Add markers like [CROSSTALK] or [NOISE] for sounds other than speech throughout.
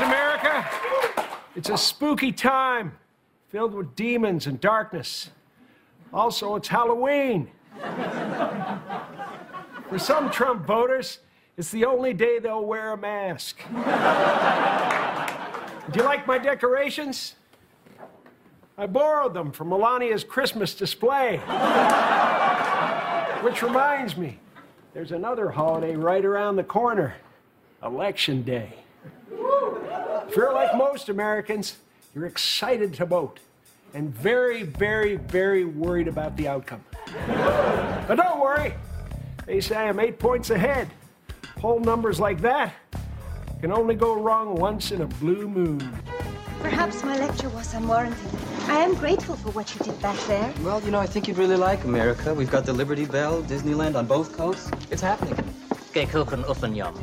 America. It's a spooky time filled with demons and darkness. Also, it's Halloween. For some Trump voters, it's the only day they'll wear a mask. Do you like my decorations? I borrowed them from Melania's Christmas display. Which reminds me, there's another holiday right around the corner Election Day. If you're like most Americans, you're excited to vote and very, very, very worried about the outcome. But don't worry, they say I'm eight points ahead. Poll numbers like that can only go wrong once in a blue moon. Perhaps my lecture was unwarranted. I am grateful for what you did back there. Well, you know, I think you'd really like America. We've got the Liberty Bell, Disneyland on both coasts. It's happening. Geh kochen Uffenjam.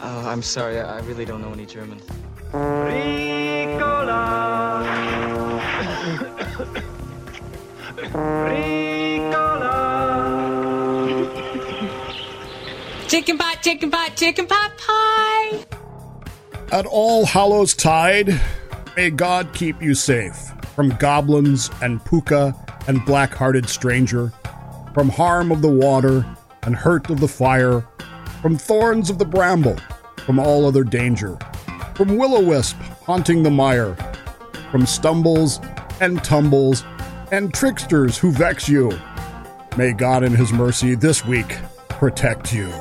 Uh, I'm sorry, I I really don't know any German. Chicken pot, chicken pot, chicken pot pie. At All Hallows Tide, may God keep you safe from goblins and puka and black hearted stranger, from harm of the water and hurt of the fire, from thorns of the bramble, from all other danger, from will o wisp haunting the mire, from stumbles and tumbles and tricksters who vex you. May God in His mercy this week protect you.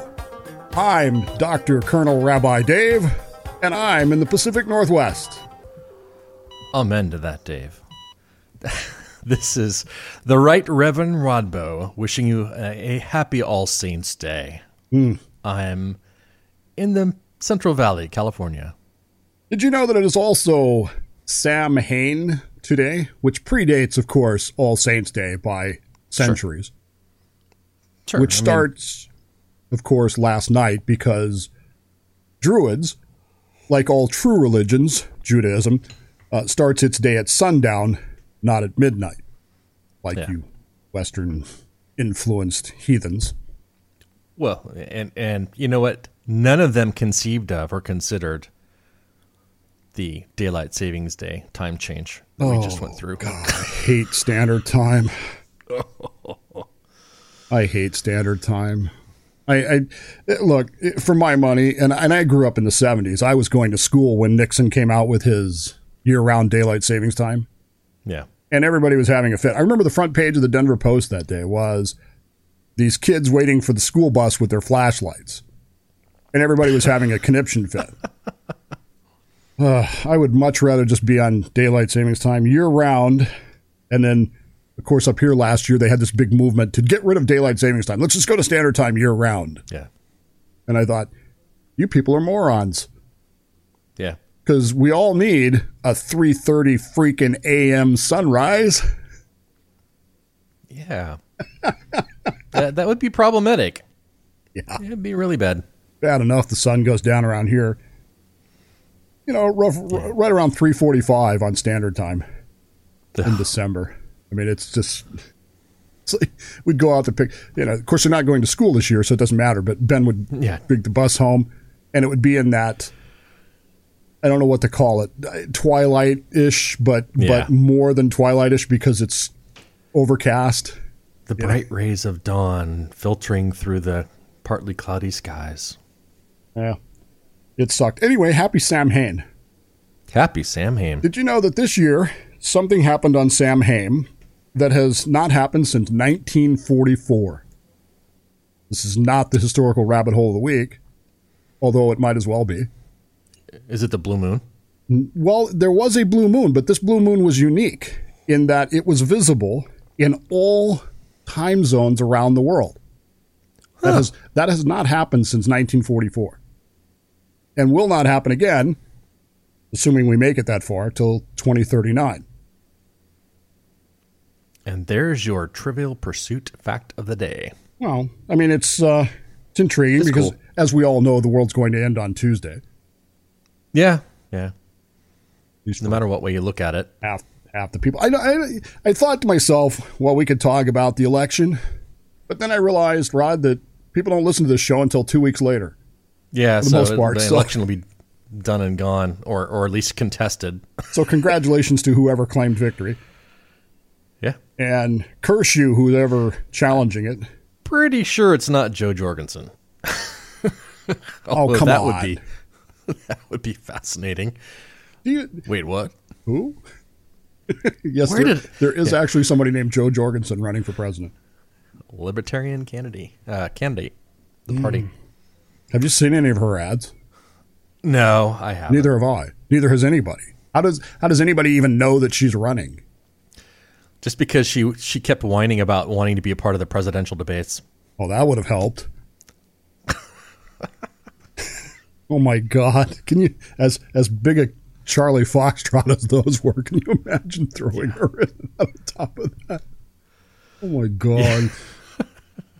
I'm Dr. Colonel Rabbi Dave, and I'm in the Pacific Northwest. Amen to that, Dave. [LAUGHS] this is the Right Reverend Rodbo wishing you a, a happy All Saints Day. Hmm. I'm in the Central Valley, California. Did you know that it is also Samhain today, which predates, of course, All Saints Day by centuries, Sure. which I mean, starts, of course, last night because Druids, like all true religions, Judaism, uh, starts its day at sundown, not at midnight, like Yeah. you Western influenced heathens. Well, and and you know what? None of them conceived of or considered the daylight savings day time change that we just went oh, through. God, [LAUGHS] I hate standard time. I hate standard time. I, I look for my money, and and I grew up in the '70s. I was going to school when Nixon came out with his year-round daylight savings time, Yeah. and everybody was having a fit. I remember the front page of the Denver Post that day was these kids waiting for the school bus with their flashlights, and everybody was having a conniption fit. [LAUGHS] Uh, I would much rather just be on daylight savings time year round. And then, of course, up here last year, they had this big movement to get rid of daylight savings time. Let's just go to standard time year round. Yeah. And I thought, you people are morons Yeah. because we all need a 3.30 freaking a.m. sunrise. Yeah. [LAUGHS] that, that would be problematic. Yeah. It'd be really bad. Bad enough the sun goes down around here. You know, rough, r- right around 3.45 on standard time in December. I mean, it's just it's like we'd go out to pick. You know, of course, they're not going to school this year, so it doesn't matter. But Ben would Yeah. bring the bus home, and it would be in that. I don't know what to call it, uh, twilight ish, but Yeah. but more than twilight ish because it's overcast. The bright rays of dawn filtering through the partly cloudy skies. Yeah, it sucked. Anyway, happy Samhain. Happy Samhain. Did you know that this year something happened on Samhain that has not happened since 1944? This is not the historical rabbit hole of the week, although it might as well be. Is it the blue moon? Well, there was a blue moon, but this blue moon was unique in that it was visible in all time zones around the world. That has that has not happened since 1944, and will not happen again, assuming we make it that far till 2039. And there's your trivial pursuit fact of the day. Well, I mean, it's uh, it's intriguing It's because, cool. as we all know, the world's going to end on Tuesday. Yeah. Yeah. No matter what way you look at it. half half the people. I, I I thought to myself, well, we could talk about the election, but then I realized, Rod, that people don't listen to this show until two weeks later. Yeah, the so most part, the so- election will be done and gone, or or at least contested. [LAUGHS] So congratulations to whoever claimed victory, yeah, and curse you whoever challenging it. pretty sure it's not Jo Jorgensen. [LAUGHS] [LAUGHS] Oh come that on! would be that would be fascinating. You, Wait, what? who? [LAUGHS] yes, there, did- there is actually somebody named Jo Jorgensen running for president. Libertarian candidate, uh, candidate, the party. Have you seen any of her ads? No, I haven't. Neither have I. Neither has anybody. How does how does anybody even know that she's running? Just because she she kept whining about wanting to be a part of the presidential debates. Well, that would have helped. [LAUGHS] oh my God! Can you as as big a Charlie Foxtrot as those were? Can you imagine throwing her in [LAUGHS] on top of that? Oh my God! [LAUGHS]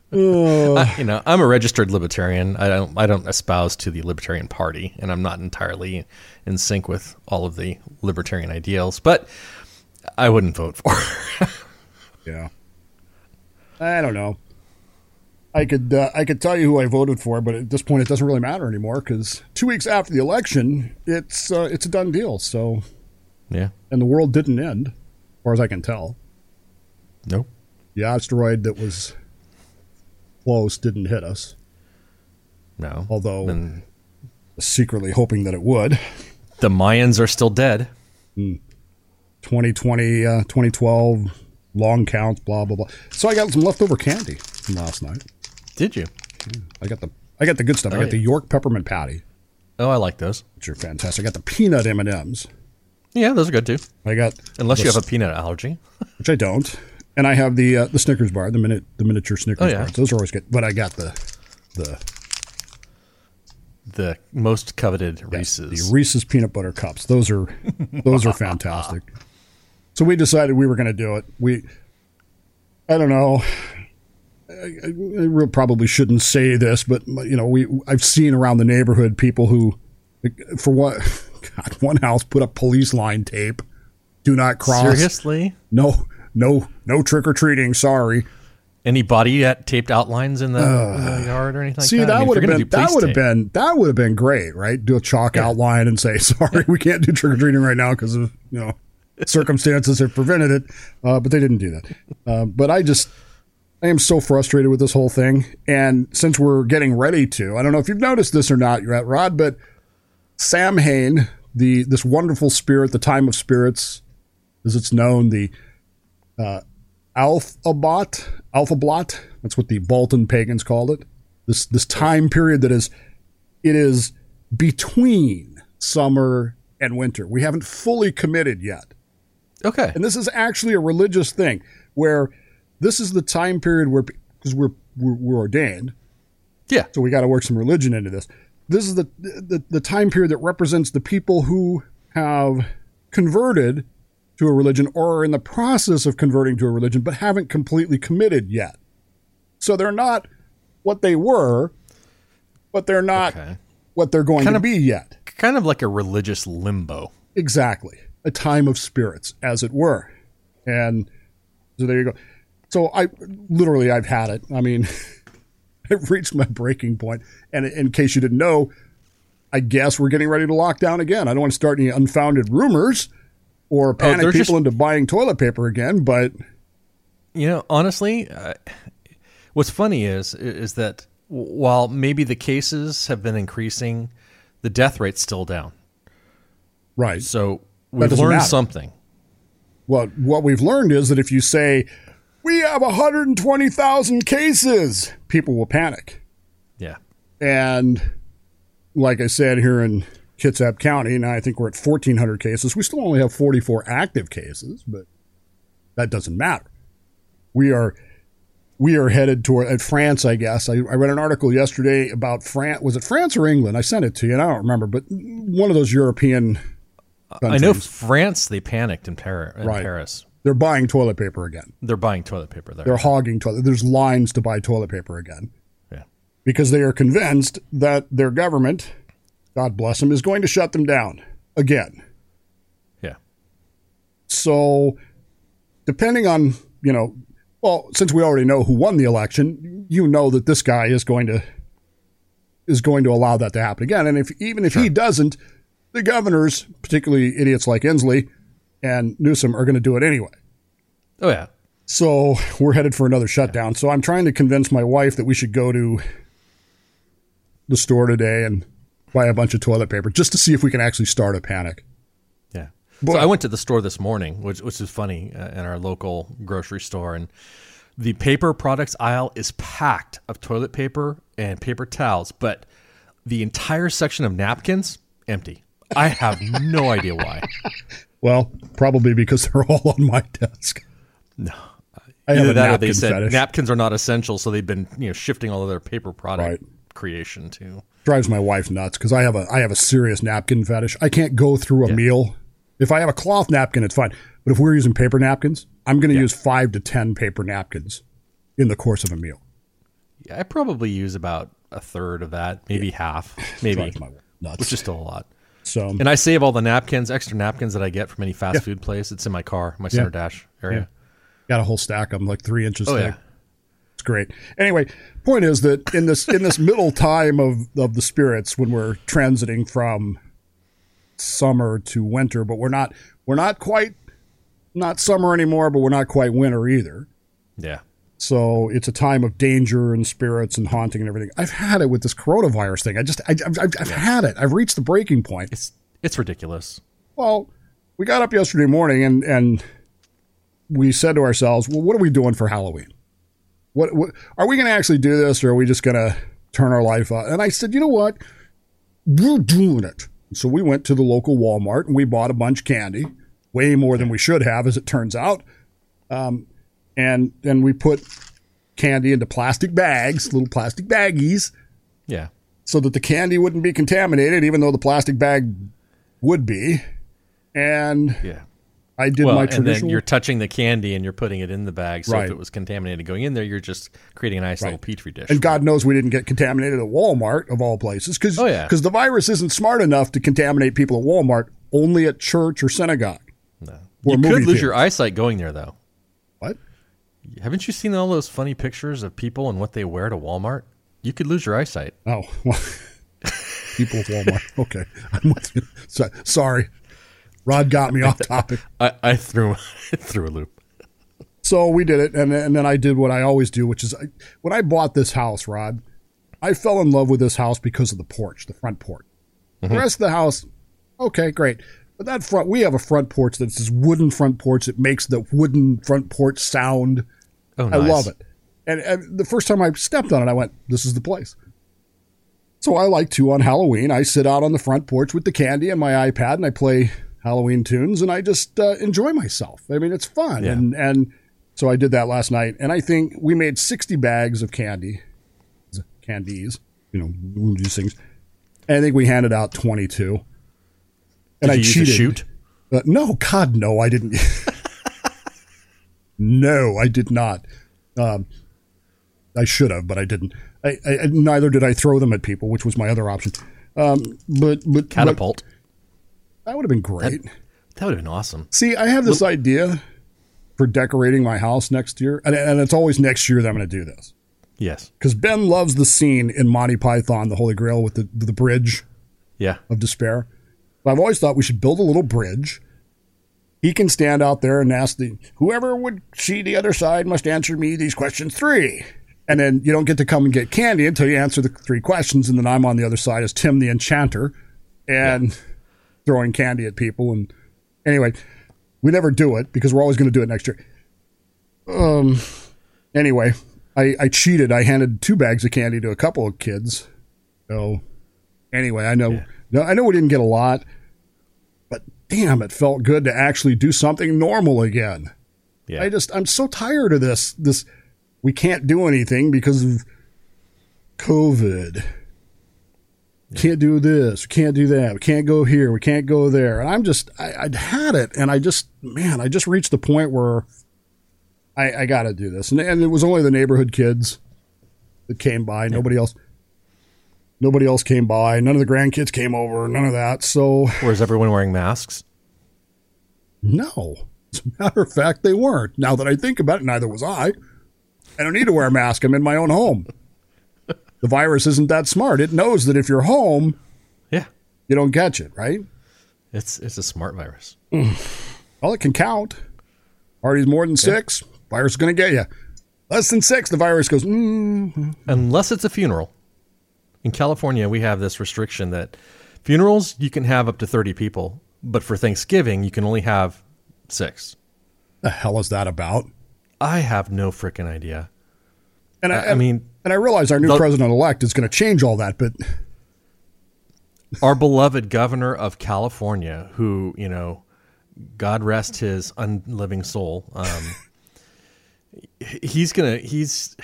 Oh, I, you know, I'm a registered libertarian. I don't I don't espouse to the Libertarian Party, and I'm not entirely in sync with all of the libertarian ideals. But I wouldn't vote for. her. [LAUGHS] yeah. I don't know. I could uh, I could tell you who I voted for, but at this point it doesn't really matter anymore because two weeks after the election, it's uh, it's a done deal. So, yeah. and the world didn't end, as far as I can tell. Nope. The asteroid that was close didn't hit us, No. although And secretly hoping that it would. the Mayans are still dead. 2020, uh, 2012, long counts, blah blah blah. So I got some leftover candy from last night. Did you? I got the I got the good stuff. I got Right. the York peppermint patty, Oh, I like those. which are fantastic. I got the peanut M and M's. Yeah, those are good too. I got Unless you have a peanut allergy. [LAUGHS] which I don't, and I have the uh, the Snickers bar, the minute the miniature Snickers Oh, yeah. bars. Those are always good. But I got the the The most coveted Reese's. The Reese's peanut butter cups. Those are those are fantastic. [LAUGHS] So we decided we were going to do it. We, I don't know. I, I, probably shouldn't say this, but you know, we I've seen around the neighborhood people who, for what, [LAUGHS] God, one house put up police line tape. Do not cross. Seriously? No, no, no trick or treating. Sorry. Any body at taped outlines in the, in the yard or anything like See, that? I mean, would have been that would have been that would have been great, right? Do a chalk outline and say, [LAUGHS] "Sorry, we can't do trick or treating right now because of you know circumstances have prevented it." Uh, but they didn't do that. Uh, but I just I am so frustrated with this whole thing, and since we're getting ready to, I don't know if you've noticed this or not, you're at Rod, but Samhain, the this wonderful spirit, the time of spirits, as it's known, the uh, Alphabot, Alphablot. That's what the Bolton pagans called it. This this time period that is, it is between summer and winter. We haven't fully committed yet, Okay. and this is actually a religious thing where this is the time period where because we're, we're we're ordained, Yeah. so we got to work some religion into this. This is the, the the time period that represents the people who have converted to a religion or are in the process of converting to a religion but haven't completely committed yet. So they're not what they were, but they're not Okay. what they're going Kind to of- be yet. Kind of like a religious limbo. Exactly. A time of spirits, as it were. And so there you go. So I literally I've had it. I mean, [LAUGHS] I've reached my breaking point. And in case you didn't know, I guess we're getting ready to lock down again. I don't want to start any unfounded rumors or panic they're people just- into buying toilet paper again, but You know, honestly, uh, what's funny is is that while maybe the cases have been increasing, the death rate's still down. right. So we've learned matter. something. What what we've learned is that if you say we have 120,000 cases, people will panic. Yeah. And like I said, here in Kitsap County, now I think we're at 1,400 cases. We still only have 44 active cases, but that doesn't matter. We are we are headed toward at France, I guess. I, I read an article yesterday about France. Was it France or England? I sent it to you, and I don't remember, but one of those European I know. France, they panicked in, Par- in Right. Paris. They're buying toilet paper again. They're buying toilet paper there. They're hogging toilet. There's lines to buy toilet paper again. Yeah. because they are convinced that their government, God bless them, is going to shut them down again. Yeah. So, depending on, you know, well, since we already know who won the election, you know that this guy is going to is going to allow that to happen again. And if even if he doesn't, the governors, particularly idiots like Inslee and Newsom, are going to do it anyway. Oh yeah. So [LAUGHS] we're headed for another shutdown. So I'm trying to convince my wife that we should go to the store today and buy a bunch of toilet paper just to see if we can actually start a panic. Yeah. Boy. So I went to the store this morning, which which is funny, uh, in our local grocery store, and the paper products aisle is packed of toilet paper and paper towels, but the entire section of napkins empty. I have no [LAUGHS] idea why. Well, probably because [LAUGHS] they're all on my desk. No. I Either that or they said fetish. napkins are not essential, so they've been you know shifting all of their paper product Right. creation to. drives my wife nuts because I have a I have a serious napkin fetish. I can't go through a meal. If I have a cloth napkin, it's fine. But if we're using paper napkins, I'm going to use five to ten paper napkins in the course of a meal. Yeah, I probably use about a third of that, maybe half, maybe, Drives my wife nuts. which is still a lot. So And I save all the napkins, extra napkins that I get from any fast food place. It's in my car, my center dash area. got a whole stack of them, like three inches Oh thick. yeah, It's great. Anyway, point is that in this in this middle time of of the spirits when we're transiting from summer to winter, but we're not we're not quite not summer anymore, but we're not quite winter either. yeah. So it's a time of danger and spirits and haunting and everything. I've had it with this coronavirus thing. I just I, I've, I've, I've had it. I've reached the breaking point. It's it's ridiculous. Well, we got up yesterday morning and and we said to ourselves, well, what are we doing for Halloween? What, what are we going to actually do this, or are we just going to turn our life out? And I said, you know what, we're doing it. So we went to the local Walmart and we bought a bunch of candy, way more than we should have, as it turns out. Um, and then we put candy into plastic bags, little plastic baggies, Yeah. so that the candy wouldn't be contaminated, even though the plastic bag would be. And Yeah. I did well, my and then traditional. you're touching the candy and you're putting it in the bag. So Right. if it was contaminated going in there, you're just creating a nice little petri dish. and God knows we didn't get contaminated at Walmart of all places, because Oh, yeah. the virus isn't smart enough to contaminate people at Walmart. Only at church or synagogue. no. or you could lose your eyesight going there, though. What? Haven't you seen all those funny pictures of people and what they wear to Walmart? You could lose your eyesight. Oh, well, [LAUGHS] people at Walmart. [LAUGHS] Okay, I'm with you. So, sorry, Rod got me off topic. [LAUGHS] I, I threw threw a loop. So we did it, and and then I did what I always do, which is I, when I bought this house, Rod, I fell in love with this house because of the porch, the front porch. The mm-hmm. rest of the house, okay, great, but that front, we have a front porch that's this wooden front porch that makes the wooden front porch sound. Oh, I love it, and, and the first time I stepped on it, I went, "This is the place." So I like to on Halloween. I sit out on the front porch with the candy and my iPad, and I play Halloween tunes, and I just uh, enjoy myself. I mean, it's fun, Yeah. and and so I did that last night, and I think we made sixty bags of candy, candies, you know, these things. And I think we handed out twenty-two. And Did I you use a cheated. chute? Uh, no, God, no, I didn't. [LAUGHS] no, I did not. Um, I should have, but I didn't. I, I, neither did I throw them at people, which was my other option. Um, but but Catapult. but that would have been great. That would have been awesome. See, I have this idea for decorating my house next year, and, and it's always next year that I'm going to do this Yes. because Ben loves the scene in Monty Python, the Holy Grail, with the the bridge Yeah. of despair. But I've always thought we should build a little bridge. He can stand out there and ask the whoever would see the other side must answer me these questions three. And then you don't get to come and get candy until you answer the three questions, and then I'm on the other side as Tim the Enchanter and throwing candy at people. And anyway, we never do it because we're always going to do it next year. Um. Anyway, I, I cheated. I handed two bags of candy to a couple of kids. So anyway, I know no, I know we didn't get a lot, damn, it felt good to actually do something normal again. Yeah. I just I'm so tired of this this we can't do anything because of COVID. Can't do this, We can't do that, we can't go here, we can't go there. And I'm just I, I'd had it and I just man, I just reached the point where I, I gotta do this. And, and it was only the neighborhood kids that came by, nobody else nobody else came by, none of the grandkids came over, none of that. So Or is everyone wearing masks? no. As a matter of fact, they weren't. Now that I think about it, neither was I. I don't need to wear a mask. I'm in my own home. [LAUGHS] The virus isn't that smart. It knows that if you're home, Yeah. you don't catch it, right? It's it's a smart virus. [SIGHS] Well, it can count. Parties more than six, virus is going to get you. Less than six, the virus goes. Mm. Unless it's a funeral. In California, we have this restriction that funerals you can have up to 30 people, but for Thanksgiving you can only have 6. The hell is that about? I have no freaking idea. And I, I- I mean, and I realize our new the- president elect is going to change all that, but [LAUGHS] Our beloved governor of California who, you know, God rest his unliving soul. Um he's gonna he's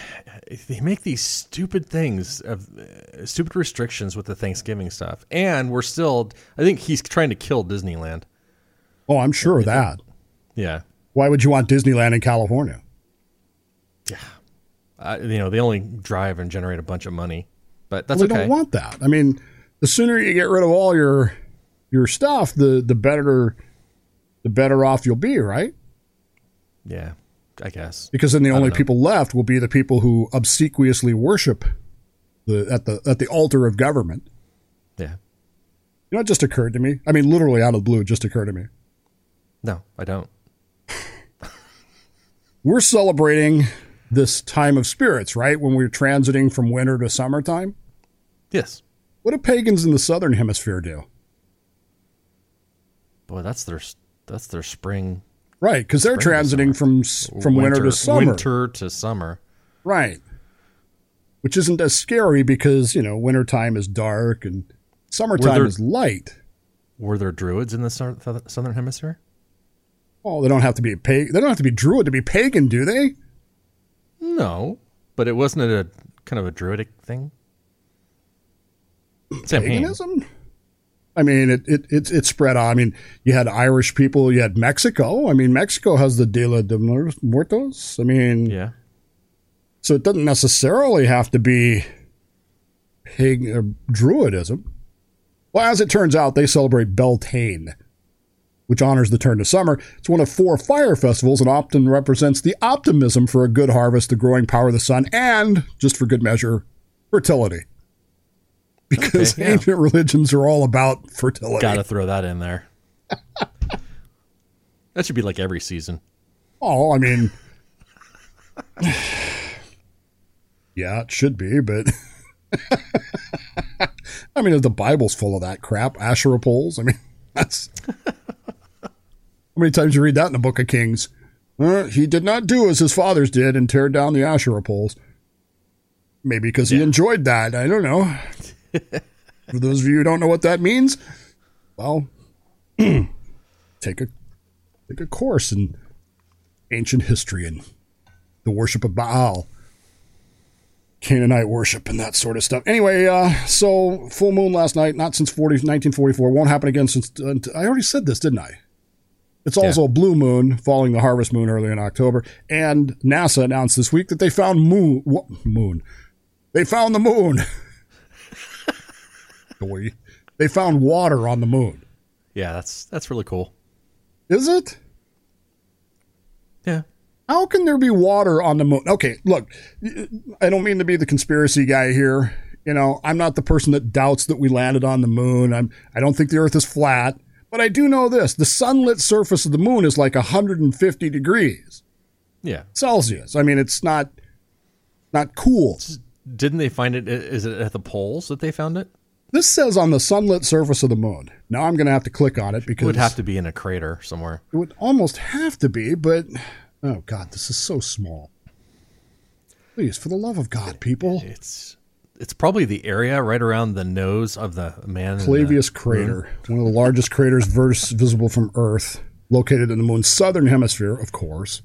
they make these stupid things of uh, stupid restrictions with the Thanksgiving stuff, and we're still. I think he's trying to kill Disneyland. oh, I'm sure of that. Yeah, Why would you want Disneyland in California? uh, you know they only drive and generate a bunch of money, but that's we okay. don't want that. I mean, the sooner you get rid of all your your stuff, the the better the better off you'll be, right? yeah, I guess. Because then the only people left will be the people who obsequiously worship the at the at the altar of government. Yeah, You know, it just occurred to me. I mean, literally out of the blue, it just occurred to me. no, I don't. [LAUGHS] We're celebrating this time of spirits, right? When we're transiting from winter to summertime. Yes, What do pagans in the southern hemisphere do? boy, that's their that's their spring Right, because they're Spring transiting from from winter, to summer. Winter to summer. Right. Which isn't as scary because, you know, wintertime is dark and summertime there- is light. Were there druids in the southern hemisphere? Oh, they don't have to be pag- they don't have to be druid to be pagan, do they? No, but it wasn't a kind of a druidic thing. Paganism? I mean, it, it it's it's spread out. I mean, you had Irish people, you had Mexico. I mean, Mexico has the Dia de Muertos. I mean, Yeah. so it doesn't necessarily have to be pig or druidism. Well, as it turns out, they celebrate Beltane, which honors the turn to summer. It's one of four fire festivals and often represents the optimism for a good harvest, the growing power of the sun, and, just for good measure, fertility. Because Okay, yeah. ancient religions are all about fertility. Got to throw that in there. [LAUGHS] that should be like every season. Oh, I mean, [SIGHS] yeah, it should be, but [LAUGHS] I mean, the Bible's full of that crap. Asherah poles. I mean, [LAUGHS] that's how many times you read that in the Book of Kings? Uh, he did not do as his fathers did and tear down the Asherah poles. Maybe because he enjoyed that. I don't know. [LAUGHS] For those of you who don't know what that means, well, [CLEARS THROAT] take a take a course in ancient history and the worship of Baal, Canaanite worship, and that sort of stuff. Anyway, uh, so full moon last night, not since 40, 1944, won't happen again since. Uh, I already said this, didn't I? It's also a blue moon following the harvest moon early in October. And NASA announced this week that they found moon. What, moon. They found the moon. [LAUGHS] Boy. They found water on the moon. Yeah, that's that's really cool. Is it? Yeah. How can there be water on the moon? Okay, look, I don't mean to be the conspiracy guy here. You know, I'm not the person that doubts that we landed on the moon. I'm I don't think the earth is flat, but I do know this. The sunlit surface of the moon is like 150 degrees Yeah. Celsius. I mean, it's not not cool. Didn't they find it? Is it at the poles that they found it? This says on the sunlit surface of the moon. Now I'm going to have to click on it because It would have to be in a crater somewhere. it would almost have to be, but oh god, this is so small. Please, for the love of God, people. It's it's probably the area right around the nose of the man. in the Clavius moon. crater, one of the largest craters visible from Earth, located in the moon's southern hemisphere, of course,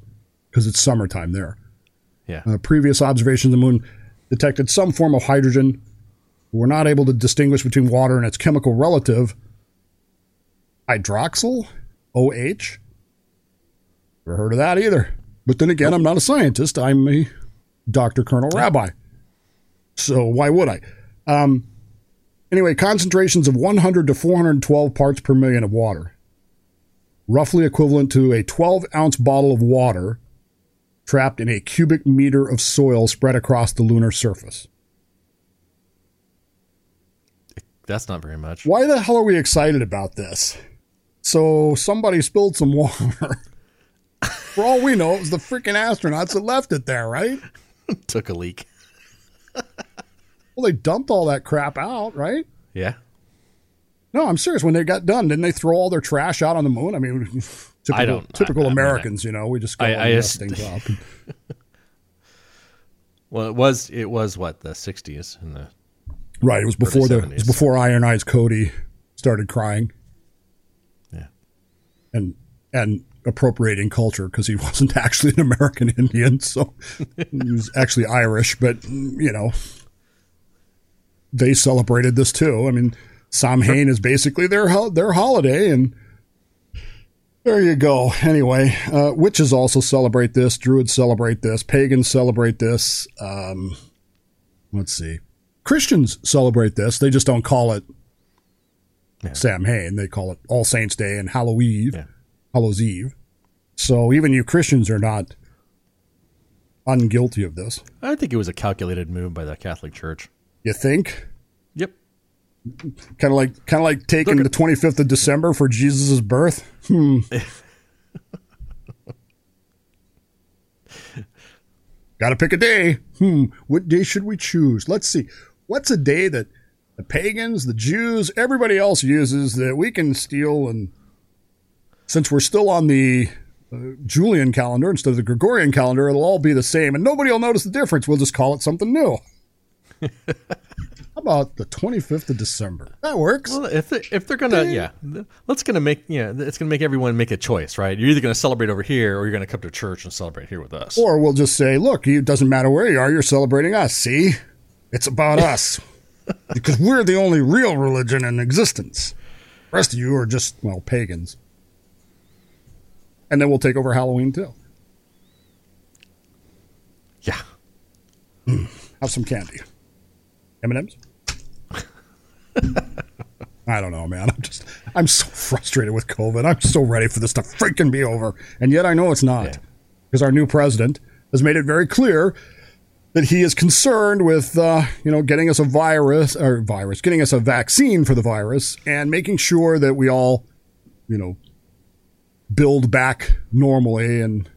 because it's summertime there. Yeah. Uh, previous observations of the moon detected some form of hydrogen. We're not able to distinguish between water and its chemical relative, hydroxyl, OH. Never heard of that either. But then again, I'm not a scientist. I'm a Dr. Colonel Rabbi. So why would I? Um, anyway, concentrations of 100 to 412 parts per million of water, roughly equivalent to a 12 ounce bottle of water trapped in a cubic meter of soil spread across the lunar surface. That's not very much. Why the hell are we excited about this? So somebody spilled some [LAUGHS] water. For all we know, it was the freaking astronauts that left it there, right? [LAUGHS] Took a leak. Well, they dumped all that crap out, right? Yeah. No, I'm serious. When they got done, didn't they throw all their trash out on the moon? I mean, [LAUGHS] typical, I don't- typical I- I Americans, you know, we just go I- and I mess just- things up. Well, it was it was what the '60s and the right. It was before the it was before Iron Eyes Cody started crying yeah. and and appropriating culture because he [LAUGHS] wasn't actually an American Indian, so [LAUGHS] he was actually Irish. But you know, they celebrated this too. I mean, Samhain is basically their ho- their holiday, and there you go. Anyway, uh, witches also celebrate this. Druids celebrate this. Pagans celebrate this. Um, let's see, Christians celebrate this. They just don't call it Samhain. They call it All Saints Day and Halloween Eve. Yeah. Hallows Eve. So even you Christians are not unguilty of this. I think it was a calculated move by the Catholic Church. You think? Yep. Kind of like kind of like taking Look the 25th of December for Jesus' birth. Hmm. [LAUGHS] Got to pick a day. Hmm. What day should we choose? Let's see. What's a day that the pagans, the Jews, everybody else uses that we can steal and since we're still on the uh, Julian calendar instead of the Gregorian calendar, it'll all be the same and nobody will notice the difference. We'll just call it something new. [LAUGHS] How about the 25th of December? That works. Well, if they, if they're gonna, yeah, let's gonna make yeah, it's gonna make everyone make a choice, right? You're either gonna celebrate over here, or you're gonna come to church and celebrate here with us. Or we'll just say, look, it doesn't matter where you are, you're celebrating us. See? It's about us. [LAUGHS] because we're the only real religion in existence. The rest of you are just, well, pagans. And then we'll take over Halloween too. Yeah, hmm. Have some candy. M&M's? [LAUGHS] I don't know, man. I'm just, I'm so frustrated with COVID. I'm so ready for this to freaking be over. And yet I know it's not. Yeah. Because our new president has made it very clear that he is concerned with, uh, you know, getting us a virus, or virus, getting us a vaccine for the virus and making sure that we all, you know, build back normally and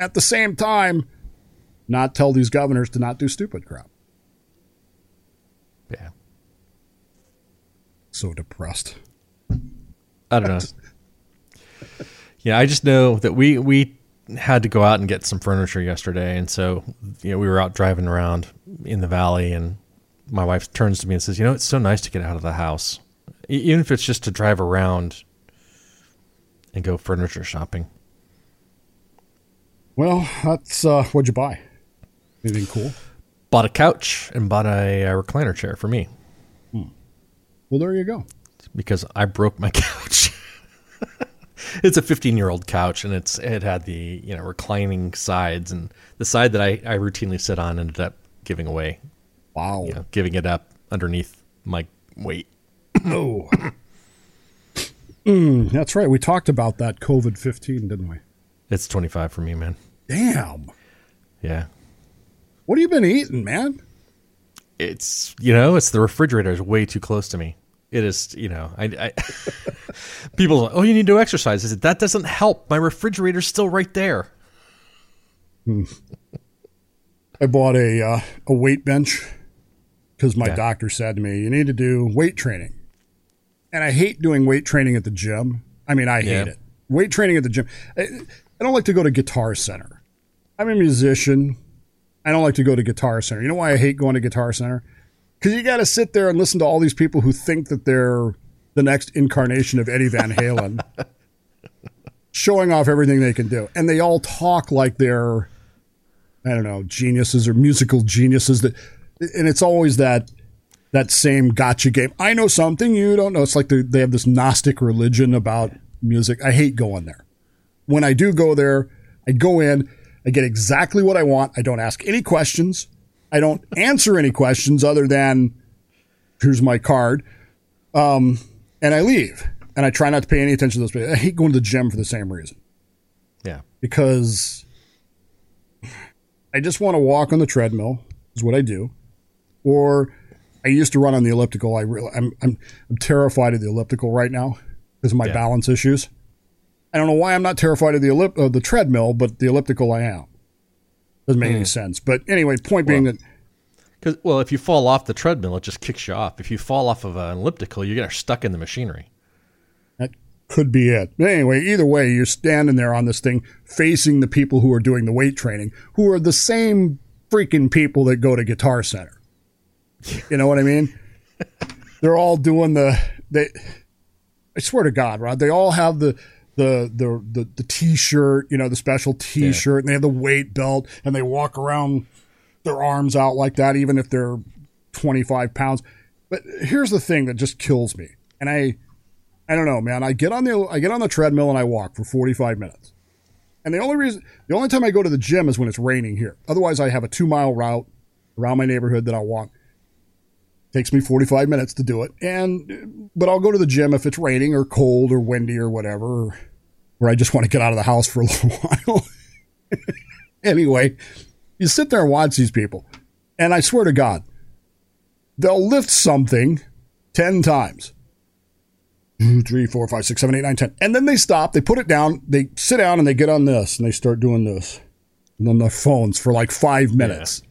at the same time not tell these governors to not do stupid crap. yeah. So depressed. I don't know. Yeah, I just know that we we had to go out and get some furniture yesterday, and so you know we were out driving around in the valley, and my wife turns to me and says, "You know, it's so nice to get out of the house, even if it's just to drive around and go furniture shopping." Well, that's uh, what'd you buy? Anything cool? Bought a couch and bought a, uh recliner chair for me Well, there you go. because I broke my [LAUGHS] couch. It's a 15 year old couch and it's it had the you know reclining sides and the side that I, I routinely sit on ended up giving away Wow. you know giving it up underneath my weight [COUGHS] Oh. Mm, that's right. We talked about that COVID 15, didn't we? it's 25 for me man Damn. yeah What have you been eating, man? it's you know it's the refrigerator is way too close to me it is you know i, I [LAUGHS] people are like, oh you need to exercise i said that doesn't help my refrigerator's still right there I bought a uh, a weight bench because my Yeah. doctor said to me, "You need to do weight training," and I hate doing weight training at the gym. I mean, I hate Yeah. it. Weight training at the gym. I, I don't like to go to Guitar Center. I'm a musician. I don't like to go to Guitar Center. You know why I hate going to Guitar Center? Because you got to sit there and listen to all these people who think that they're the next incarnation of Eddie Van Halen, [LAUGHS] showing off everything they can do, and they all talk like they're I don't know, geniuses or musical geniuses that and it's always that that same gotcha game. I know something you don't know. It's like they they have this Gnostic religion about music. I hate going there. When I do go there, I go in, I get exactly what I want. I don't ask any questions. I don't answer any questions other than here's my card. Um, and I leave. And I try not to pay any attention to those people. I hate going to the gym for the same reason yeah because I just want to walk on the treadmill is what I do, or I used to run on the elliptical. I really, I'm I'm I'm terrified of the elliptical right now because of my Yeah. balance issues. I don't know why I'm not terrified of the ellip- of the treadmill, but the elliptical I am. Doesn't make any hmm. sense. But anyway, point being that Because well, if you fall off the treadmill, it just kicks you off. If you fall off of an elliptical, you get stuck in the machinery. That could be it. But anyway, either way, you're standing there on this thing facing the people who are doing the weight training, who are the same freaking people that go to Guitar Center. You know what I mean? [LAUGHS] They're all doing the they I swear to God, Rod, they all have the the the the, the t-shirt, you know, the special t-shirt, and they have the weight belt, and they walk around their arms out like that, even if they're 25 pounds. But here's the thing that just kills me. And I I don't know, man. I get on the I get on the treadmill and I walk for 45 minutes. And the only reason the only time I go to the gym is when it's raining here. Otherwise I have a 2-mile route around my neighborhood that I'll walk. Takes me 45 minutes to do it. And but I'll go to the gym if it's raining or cold or windy or whatever or, I just want to get out of the house for a [LAUGHS] little while. [LAUGHS] anyway, you sit there and watch these people. And I swear to God, they'll lift something 10 times two, three, four, five, six, seven, eight, nine, ten. And then they stop, they put it down, they sit down and they get on this and they start doing this. And on their phones for like five minutes.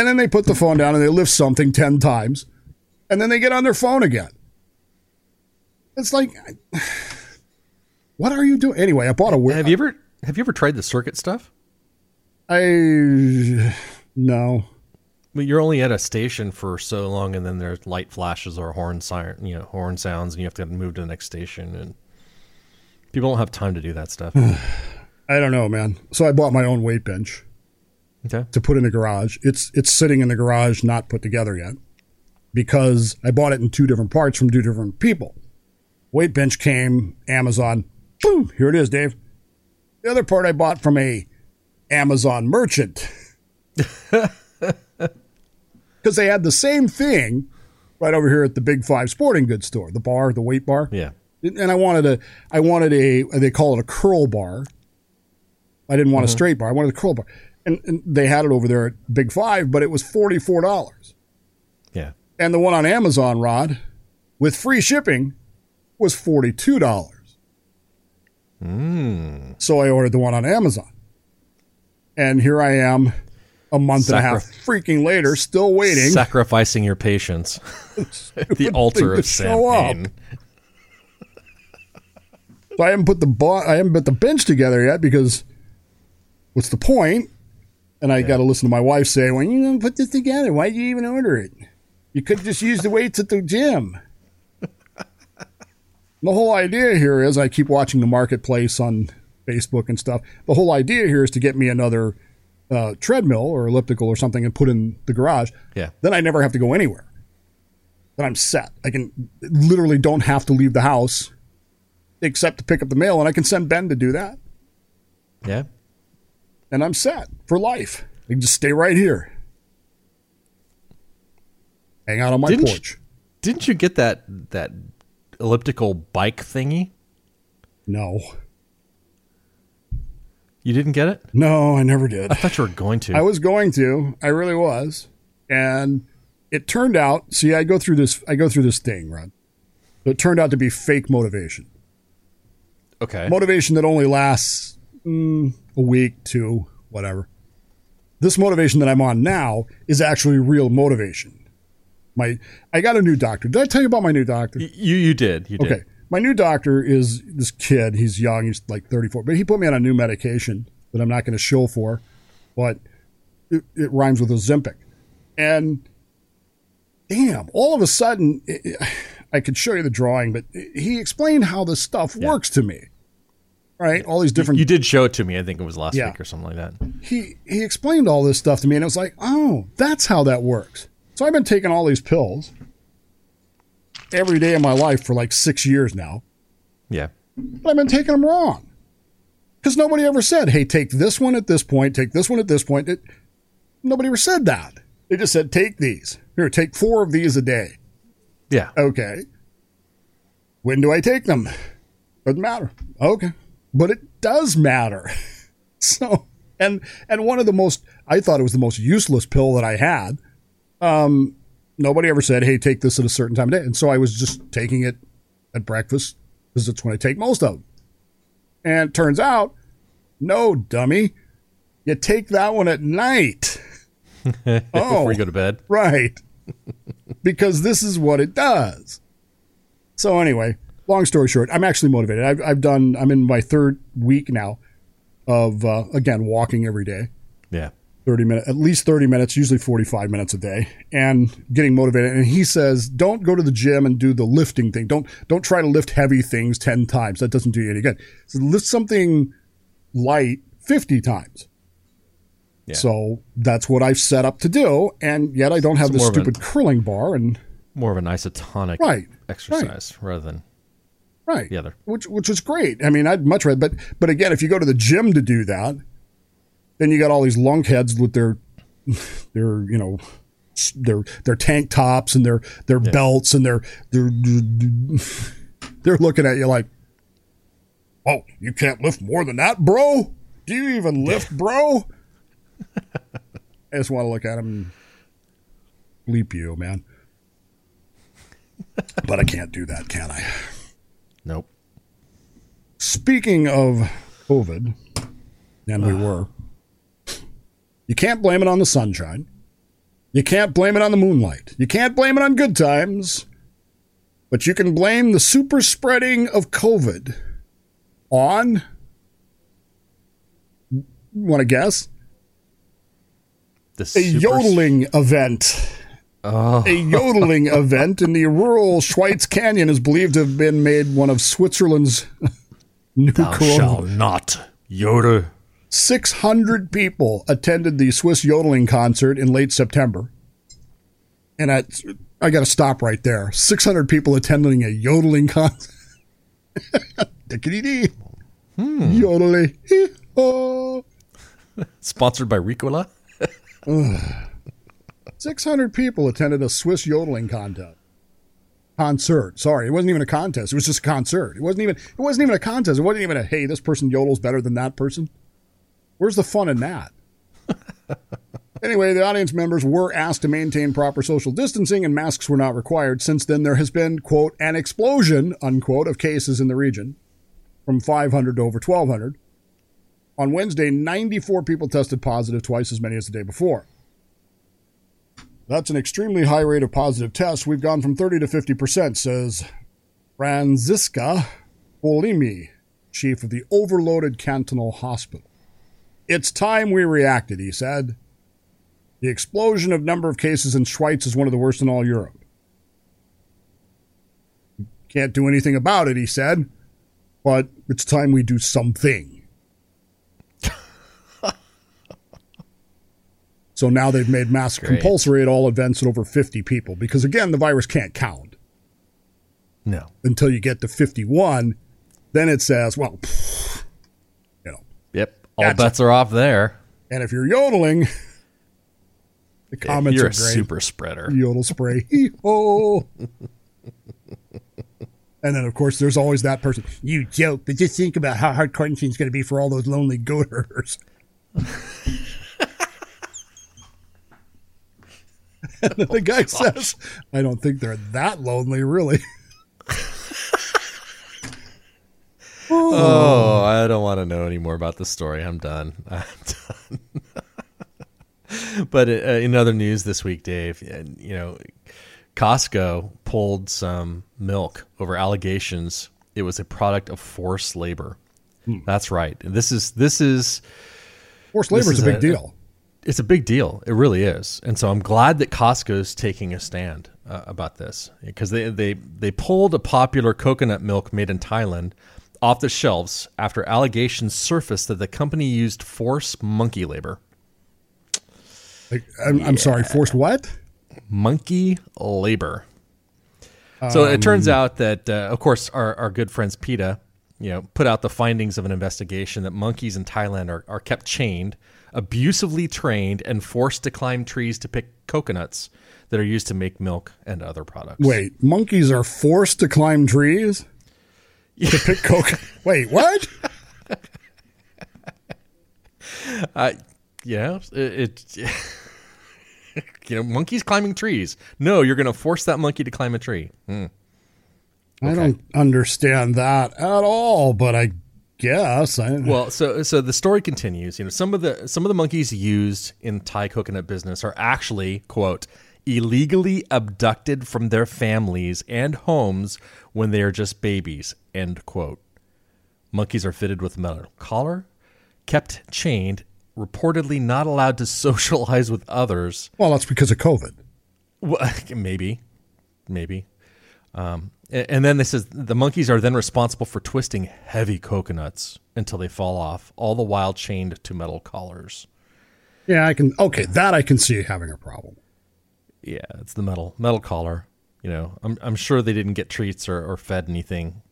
And then they put the phone down and they lift something 10 times. And then they get on their phone again. It's like, [SIGHS] what are you doing? Anyway, I bought a. Have you ever have you ever tried the circuit stuff? I. No. But you're only at a station for so long, and then there's light flashes or horn siren, you know, horn sounds, and you have to move to the next station. And people don't have time to do that stuff. [SIGHS] I don't know, man. So I bought my own weight bench. Okay. to put in the garage. It's it's sitting in the garage, not put together yet, because I bought it in two different parts from two different people. Weight bench came Amazon. Boom! Here it is, Dave. The other part I bought from a Amazon merchant [LAUGHS] because they had the same thing right over here at the Big Five Sporting Goods store, the bar, the weight bar. Yeah. And I wanted a, I wanted a, they call it a curl bar. I didn't want a uh-huh. straight bar. I wanted a curl bar. And, and they had it over there at Big Five, but it was $44. Yeah. And the one on Amazon, Rod, with free shipping, was $42. Hmm. So I ordered the one on Amazon. And here I am a month and a half freaking later, still waiting. Sacrificing your patience. [LAUGHS] [LAUGHS] the altar of. Samhain. So I haven't put the bo- I haven't put the bench together yet because what's the point? And I got to listen to my wife say, "When you gonna put this together? Why did you even order it? You could just use the weights at the gym." [LAUGHS] the whole idea here is I keep watching the marketplace on Facebook and stuff. The whole idea here is to get me another uh, treadmill or elliptical or something and put in the garage. Yeah. Then I never have to go anywhere. Then I'm set. I can literally don't have to leave the house except to pick up the mail, and I can send Ben to do that, Yeah. And I'm set for life. I can just stay right here, hang out on my Didn't you- porch. Didn't you get that that elliptical bike thingy? No, You didn't get it? no, I never did. I thought you were going to. I was going to. I really was, and it turned out. See, I go through this. I go through this thing, Rod. It turned out to be fake motivation. okay. motivation that only lasts mm, a week, two, whatever. This motivation that I'm on now is actually real motivation. My, I got a new doctor. Did I tell you about my new doctor? You you did. You did. Okay, my new doctor is this kid. He's young. He's like 34, but he put me on a new medication that I'm not going to show for, but it, it rhymes with Ozempic. And damn, all of a sudden, it, I could show you the drawing, but he explained how this stuff works to me. Right, all these different You did show it to me. I think it was last Yeah. week or something like that. he he explained all this stuff to me and it was like oh that's how that works. So i've been taking all these pills every day of my life for like six years now. Yeah. but i've been taking them wrong. Because nobody ever said hey take this one at this point take this one at this point. It, nobody ever said that. They just said take these. Here take four of these a day. Yeah. okay. When do i take them? Doesn't matter. Okay but it does matter [LAUGHS] so and and one of the most i thought it was the most useless pill that i had um nobody ever said hey take this at a certain time of day and so i was just taking it at breakfast because it's when I take most of them. And it turns out, no, dummy, you take that one at night. oh, [LAUGHS] Before you go to bed. right. [LAUGHS] because this is what it does. So anyway, long story short, I'm actually motivated. I've, I've done. I'm in my third week now of uh, again walking every day. Yeah. 30 minutes, at least 30 minutes, usually 45 minutes a day and getting motivated. And he says, don't go to the gym and do the lifting thing. Don't, don't try to lift heavy things 10 times. That doesn't do you any good. So lift something light 50 times. Yeah. So that's what I've set up to do. And yet I don't have the of an- stupid curling bar and More of an isotonic Right, exercise rather than right. the other. which which is great. I mean, I'd much rather, but but again, if you go to the gym to do that, then you got all these lunkheads with their [LAUGHS] their you know their their tank tops and their their belts and their their [LAUGHS] they're looking at you like, oh, you can't lift more than that, bro. Do you even lift, bro? [LAUGHS] I just want to look at him and bleep you, man. But I can't do that, can I? Nope. Speaking of COVID, and we ah. were, you can't blame it on the sunshine. You can't blame it on the moonlight. You can't blame it on good times. But you can blame the super spreading of COVID on, want to guess? The A yodeling event. Oh. A yodeling [LAUGHS] event in the rural Schwyz Canyon is believed to have been made one of Switzerland's [LAUGHS] new Thou corona- shalt not Yoda. 600 people attended the Swiss yodeling concert in late September. And I, I got to stop right there. 600 people attending a yodeling concert. [LAUGHS] Dickety dee. Hmm. Yodeling. Hee-haw. Sponsored by Ricola. [SIGHS] 600 people attended a Swiss yodeling contest. Concert. Sorry, it wasn't even a contest. It was just a concert. It wasn't even it wasn't even a contest. It wasn't even a hey, this person yodels better than that person. Where's the fun in that? [LAUGHS] anyway, the audience members were asked to maintain proper social distancing and masks were not required. Since then, there has been, quote, an explosion, unquote, of cases in the region from 500 to over 1,200. On Wednesday, 94 people tested positive, twice as many as the day before. That's an extremely high rate of positive tests. We've gone from 30 to 50%, says Franziska Polimi, chief of the overloaded cantonal hospital. It's time we reacted, he said. The explosion of number of cases in Schwyz is one of the worst in all Europe. Can't do anything about it, he said, but it's time we do something. So now they've made masks Great. compulsory at all events at over 50 people because, again, the virus can't count No. until you get to 51. Then it says, well, you know, Yep. All bets are off there. and if you're yodeling, the comments You're are a great. super spreader. yodel spray. [LAUGHS] Hee-ho. and then, of course, there's always that person. You joke, but just think about how hard quarantine's going to be for all those lonely goat [LAUGHS] and [LAUGHS] the guy says, I don't think they're that lonely, really. [LAUGHS] Oh, I don't want to know any more about the story. I'm done. [LAUGHS] I'm done. but uh, in other news this week, Dave, uh, you know, Costco pulled some milk over allegations it was a product of forced labor. That's right. This is this is Forced labor is is a big a- deal. It's a big deal. It really is, and so I'm glad that Costco's taking a stand uh, about this because they they they pulled a popular coconut milk made in Thailand off the shelves after allegations surfaced that the company used forced monkey labor. Like, I'm, I'm sorry, forced what? Monkey labor. So it turns out that, uh, of course, our, our good friends PETA, you know, put out the findings of an investigation that monkeys in Thailand are, are kept chained, abusively trained, and forced to climb trees to pick coconuts that are used to make milk and other products. Wait, monkeys are forced to climb trees to pick coke. [LAUGHS] Wait, what? Yeah, it, it [LAUGHS] you know, monkeys climbing trees. No, you're going to force that monkey to climb a tree. Hmm. I don't understand that at all, but I guess I Well, so so the story continues. You know, some of the some of the monkeys used in Thai coconut business are actually quote illegally abducted from their families and homes when they are just babies. End quote. Monkeys are fitted with a metal collar, kept chained, reportedly not allowed to [LAUGHS] socialize with others. well, that's because of COVID. Well, [LAUGHS] maybe, maybe. Um, and then this is the monkeys are then responsible for twisting heavy coconuts until they fall off, all the while chained to metal collars. Yeah, I can. Okay, that I can see having a problem. Yeah, it's the metal metal collar. You know, I'm I'm sure they didn't get treats or, or fed anything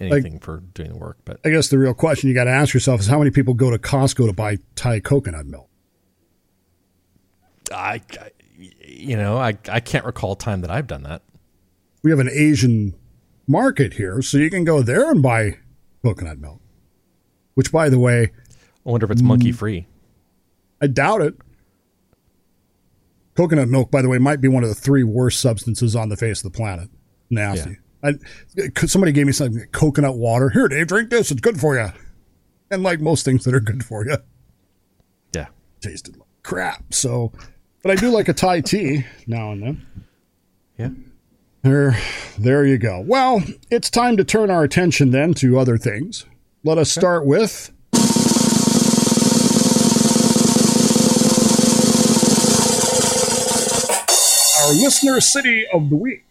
anything for doing the work, but I guess the real question you got to ask yourself is how many people go to Costco to buy Thai coconut milk? I, I you know I I can't recall a time that I've done that. We have an Asian market here, so you can go there and buy coconut milk. Which, by the way, I wonder if it's monkey mm. free. I doubt it. Coconut milk, by the way, might be one of the three worst substances on the face of the planet. Nasty. I, somebody gave me some coconut water. Here, Dave, drink this. It's good for you. And like most things that are good for you, Yeah. tasted like crap. So, but I do like a Thai tea now and then. Yeah. There, there you go. Well, it's time to turn our attention then to other things. Let us start with our listener city of the week,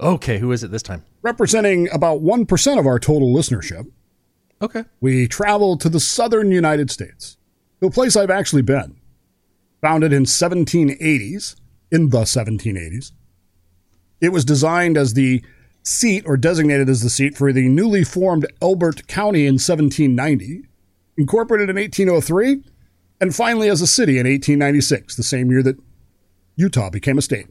Okay, who is it this time? representing about 1% of our total listenership. Okay. We traveled to the southern United States, to a place I've actually been. Founded in 1780s, in the 1780s. It was designed as the seat, or designated as the seat, for the newly formed Elbert County in 1790, incorporated in 1803, and finally as a city in 1896, the same year that Utah became a state.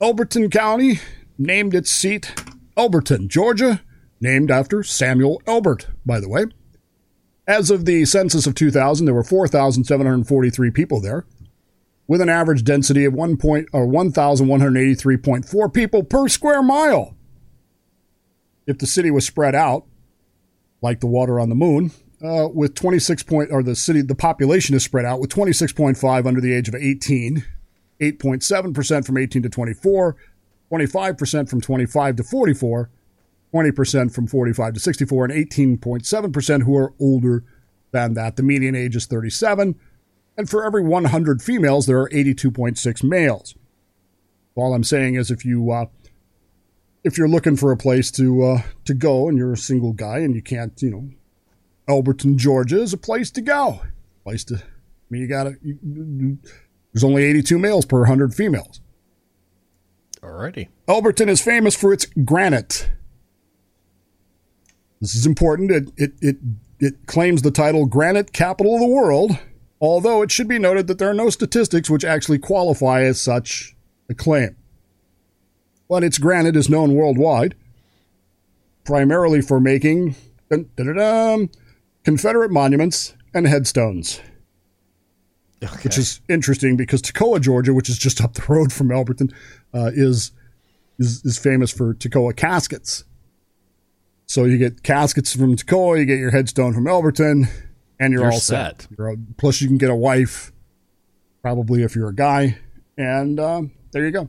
Elberton County named its seat Elberton, Georgia, named after Samuel Elbert, by the way. As of the census of 2000, there were 4,743 people there, with an average density of 1 point, or 1,183.4 people per square mile. If the city was spread out, like the water on the moon, uh, with 26 point, or the city, the population is spread out with 26.5 under the age of 18, 8.7% from 18 to 24, 25% from 25 to 44, 20% from 45 to 64, and 18.7% who are older than that. The median age is 37. And for every 100 females, there are 82.6 males. All I'm saying is if you uh, if you're looking for a place to uh, to go and you're a single guy and you can't, you know, Elberton, Georgia is a place to go. Place to. I mean, you gotta. You, you- there's only 82 males per 100 females. Alrighty. Elberton is famous for its granite. This is important. It, it, it, it claims the title Granite Capital of the World, although it should be noted that there are no statistics which actually qualify as such a claim. But its granite is known worldwide, primarily for making dun, dun, dun, dun, Confederate monuments and headstones which is interesting because Toccoa, Georgia, which is just up the road from Alberton, uh, is, is is famous for Toccoa caskets. So you get caskets from Toccoa, you get your headstone from Alberton, and you're, You're all set. set. You're all- plus, you can get a wife, probably if you're a guy, and um, there you go.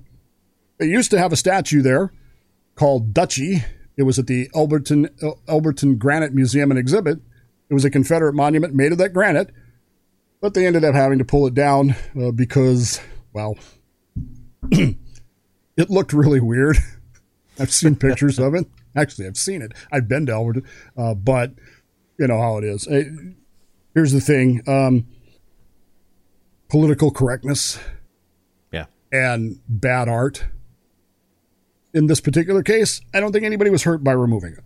They used to have a statue there called Dutchy. It was at the Alberton Alberton Granite Museum and Exhibit. It was a Confederate monument made of that granite but they ended up having to pull it down uh, because, well, [CLEARS THROAT] it looked really weird. [LAUGHS] I've seen pictures of it. Actually, I've seen it. I've been to Alberton, uh, but you know how it is. Uh, here's the thing: um, political correctness Yeah. and bad art. In this particular case, I don't think anybody was hurt by removing it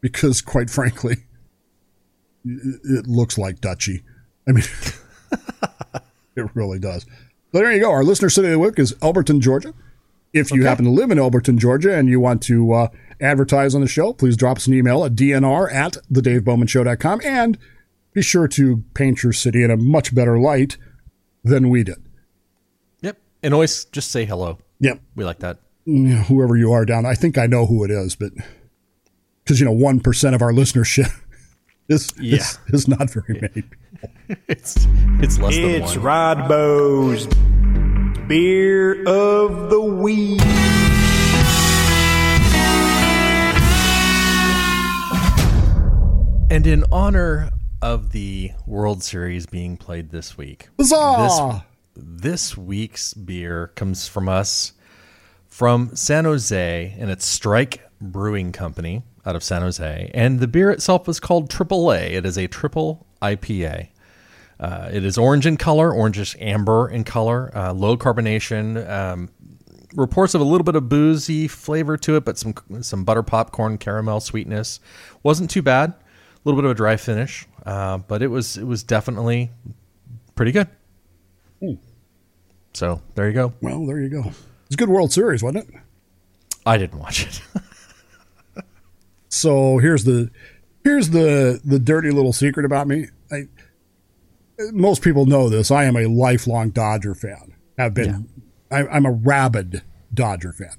because, quite frankly, it looks like Dutchy. I mean, [LAUGHS] it really does. So there you go. Our listener city of the week is Elberton, Georgia. If you happen to live in Elberton, Georgia, and you want to uh, advertise on the show, please drop us an email at dnr at thedavebowmanshow.com and be sure to paint your city in a much better light than we did. Yep. And always just say hello. Yep. We like that. Mm, whoever you are down. I think I know who it is, but because you know one percent of our listenership [LAUGHS] is, Yeah. is is not very many. [LAUGHS] people. It's it's less than It's one. Rodbo's Beer of the Week. And in honor of the World Series being played this week, Huzzah! this week's beer comes from us from San Jose, and it's Strike Brewing Company out of San Jose. And the beer itself is called Triple A. It is a triple IPA. Uh, it is orange in color, orangish amber in color, uh, low carbonation. Um, reports of a little bit of boozy flavor to it, but some some butter popcorn caramel sweetness. wasn't too bad. A little bit of a dry finish, uh, but it was it was definitely pretty good. So there you go. Well, there you go. It's a good World Series, wasn't it? I didn't watch it. [LAUGHS] So here's the here's the the dirty little secret about me. I most people know this. I am a lifelong Dodger fan. Have been. I, I'm a rabid Dodger fan.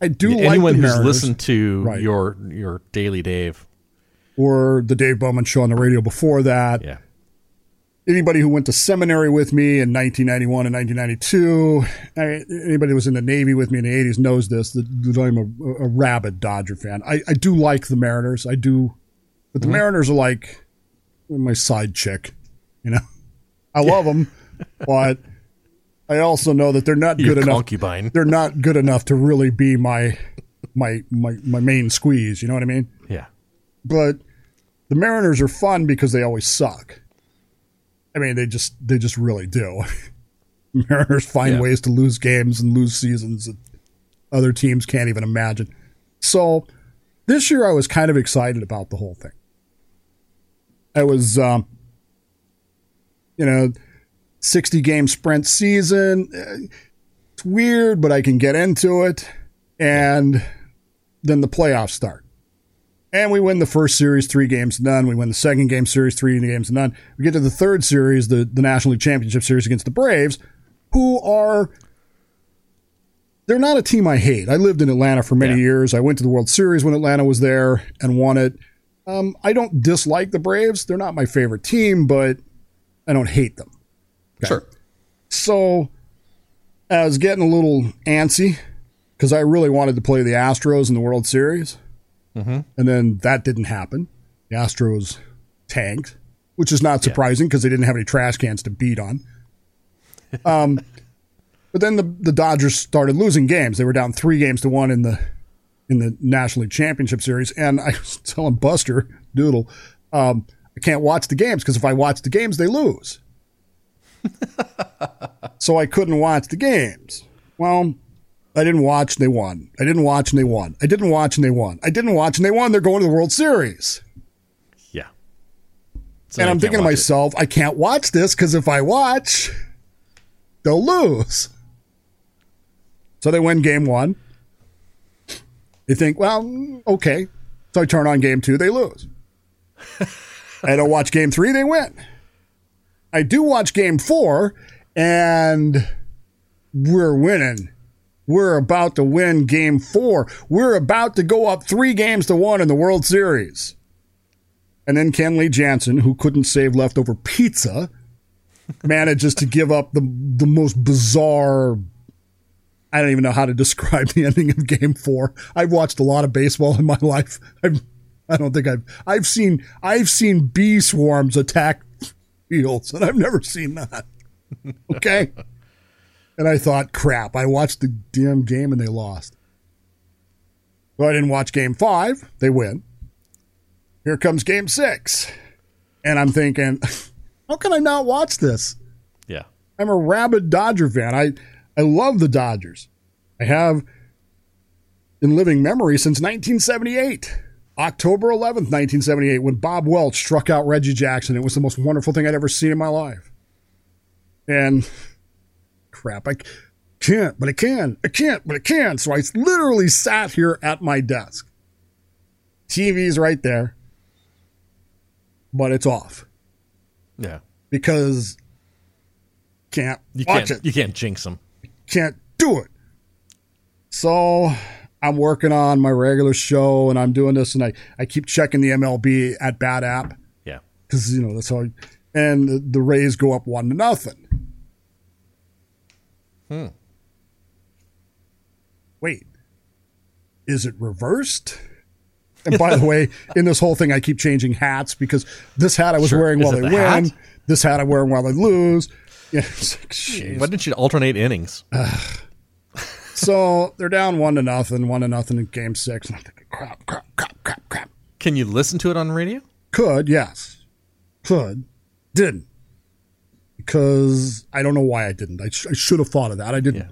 I do like Anyone who's listened to Right. your your Daily Dave, or the Dave Bowman show on the radio before that. yeah, Anybody who went to seminary with me in 1991 and 1992, I- anybody who was in the Navy with me in the 80s knows this that, that I'm a, a rabid Dodger fan. I, I do like the Mariners. I do, but the mm-hmm. Mariners are like my side chick. You know, I love [LAUGHS] them, but I also know that they're not Your good enough. concubine. They're not good enough to really be my my my my main squeeze. You know what I mean? yeah, but the Mariners are fun because they always suck. I mean, they just they just really do. [LAUGHS] Mariners find Yeah. ways to lose games and lose seasons that other teams can't even imagine. So this year, I was kind of excited about the whole thing. I was, um, you know, sixty game sprint season. It's weird, but I can get into it, and then the playoffs start. And we win the first series three games to none. We win the second game series three games to none. We get to the third series, the, the National League Championship series against the Braves, who are they're not a team I hate. I lived in Atlanta for many Yeah. years. I went to the World Series when Atlanta was there and won it. Um, I don't dislike the Braves. They're not my favorite team, but I don't hate them. sure. So I was getting a little antsy because I really wanted to play the Astros in the World Series. And then that didn't happen. The Astros tanked, which is not surprising because they didn't have any trash cans to beat on. Um, [LAUGHS] but then the, the Dodgers started losing games. They were down three games to one in the in the National League Championship Series. And I was [LAUGHS] telling Buster Doodle, um, I can't watch the games because if I watch the games, they lose [LAUGHS] so I couldn't watch the games. Well, I didn't watch and they won. I didn't watch and they won. I didn't watch and they won. I didn't watch and they won. They're going to the World Series. Yeah. So and I'm thinking to watch it. myself, I can't watch this because if I watch, they'll lose. So they win game one. You think, well, okay. So I turn on game two, they lose. [LAUGHS] I don't watch game three, they win. I do watch game four, and we're winning. We're about to win game four. We're about to go up three games to one in the World Series. And then Kenley Jansen, who couldn't save leftover pizza, [LAUGHS] manages to give up the the most bizarre. I don't even know how to describe [LAUGHS] the ending of Game Four. I've watched a lot of baseball in my life. I've, I don't think I've I've seen I've seen bee swarms attack [LAUGHS] fields, and I've never seen that. Okay, and I thought, crap. I watched the damn game and they lost. Well, I didn't watch Game Five. They win. Here comes game six. And I'm thinking, [LAUGHS] how can I not watch this? Yeah. I'm a rabid Dodger fan. I, I love the Dodgers. I have in living memory since 1978. October 11th, 1978, when Bob Welch struck out Reggie Jackson. It was the most wonderful thing I'd ever seen in my life. And crap, I can't, but I can. I can't, but I can. So I literally sat here at my desk. TV's right there, but it's off Yeah. because can't You watch can't it. you can't jinx them. Can't do it. So I'm working on my regular show and I'm doing this and I, I keep checking the MLB at bat app Yeah. because, you know, that's how I, and the, the Rays go up one to nothing. Hmm. Wait, is it reversed? And by the way, in this whole thing, I keep changing hats because this hat I was Sure. wearing while they the win. hat? This hat I'm wearing while they lose. [LAUGHS] Yeah, like. Why didn't you alternate innings? [SIGHS] So they're down one to nothing, one to nothing in game six. And I'm thinking, crap, crap, crap, crap, crap. Can you listen to it on radio? Could, yes. Could. Didn't. Because I don't know why I didn't. I, sh- I should have thought of that. I didn't.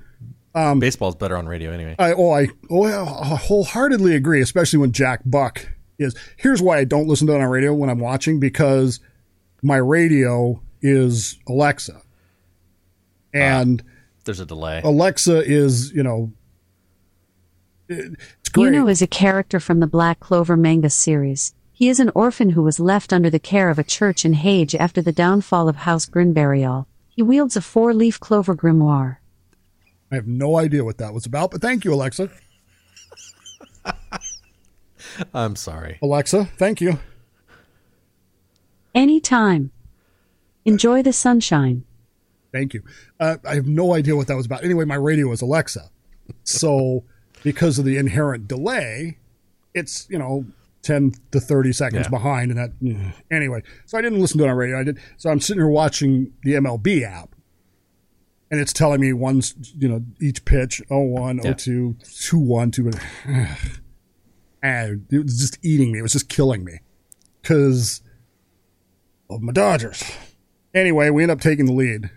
Yeah. Um, Baseball's better on radio anyway. I, oh, I, oh, I wholeheartedly agree, especially when Jack Buck is. Here's why I don't listen to it on radio when I'm watching because my radio is Alexa. Ah, and There's a delay. Alexa is, you know, it- it's great. Yuno is a character from the Black Clover manga series. He is an orphan who was left under the care of a church in Hage after the downfall of House Grinberryall. He wields a four-leaf clover grimoire. I have no idea what that was about, but thank you, Alexa. [LAUGHS] I'm sorry. Alexa, thank you. Anytime. Enjoy the sunshine. Thank you. Uh, I have no idea what that was about. Anyway, my radio is Alexa. So, because of the inherent delay, it's, you know, 10 to 30 seconds Yeah. behind. And that, anyway, so I didn't listen to it on radio. I did. So I'm sitting here watching the MLB app, and it's telling me one's, you know, each pitch 01, Yeah. 02, 2 1, 2 [SIGHS] And it was just eating me. It was just killing me because of my Dodgers. Anyway, we end up taking the lead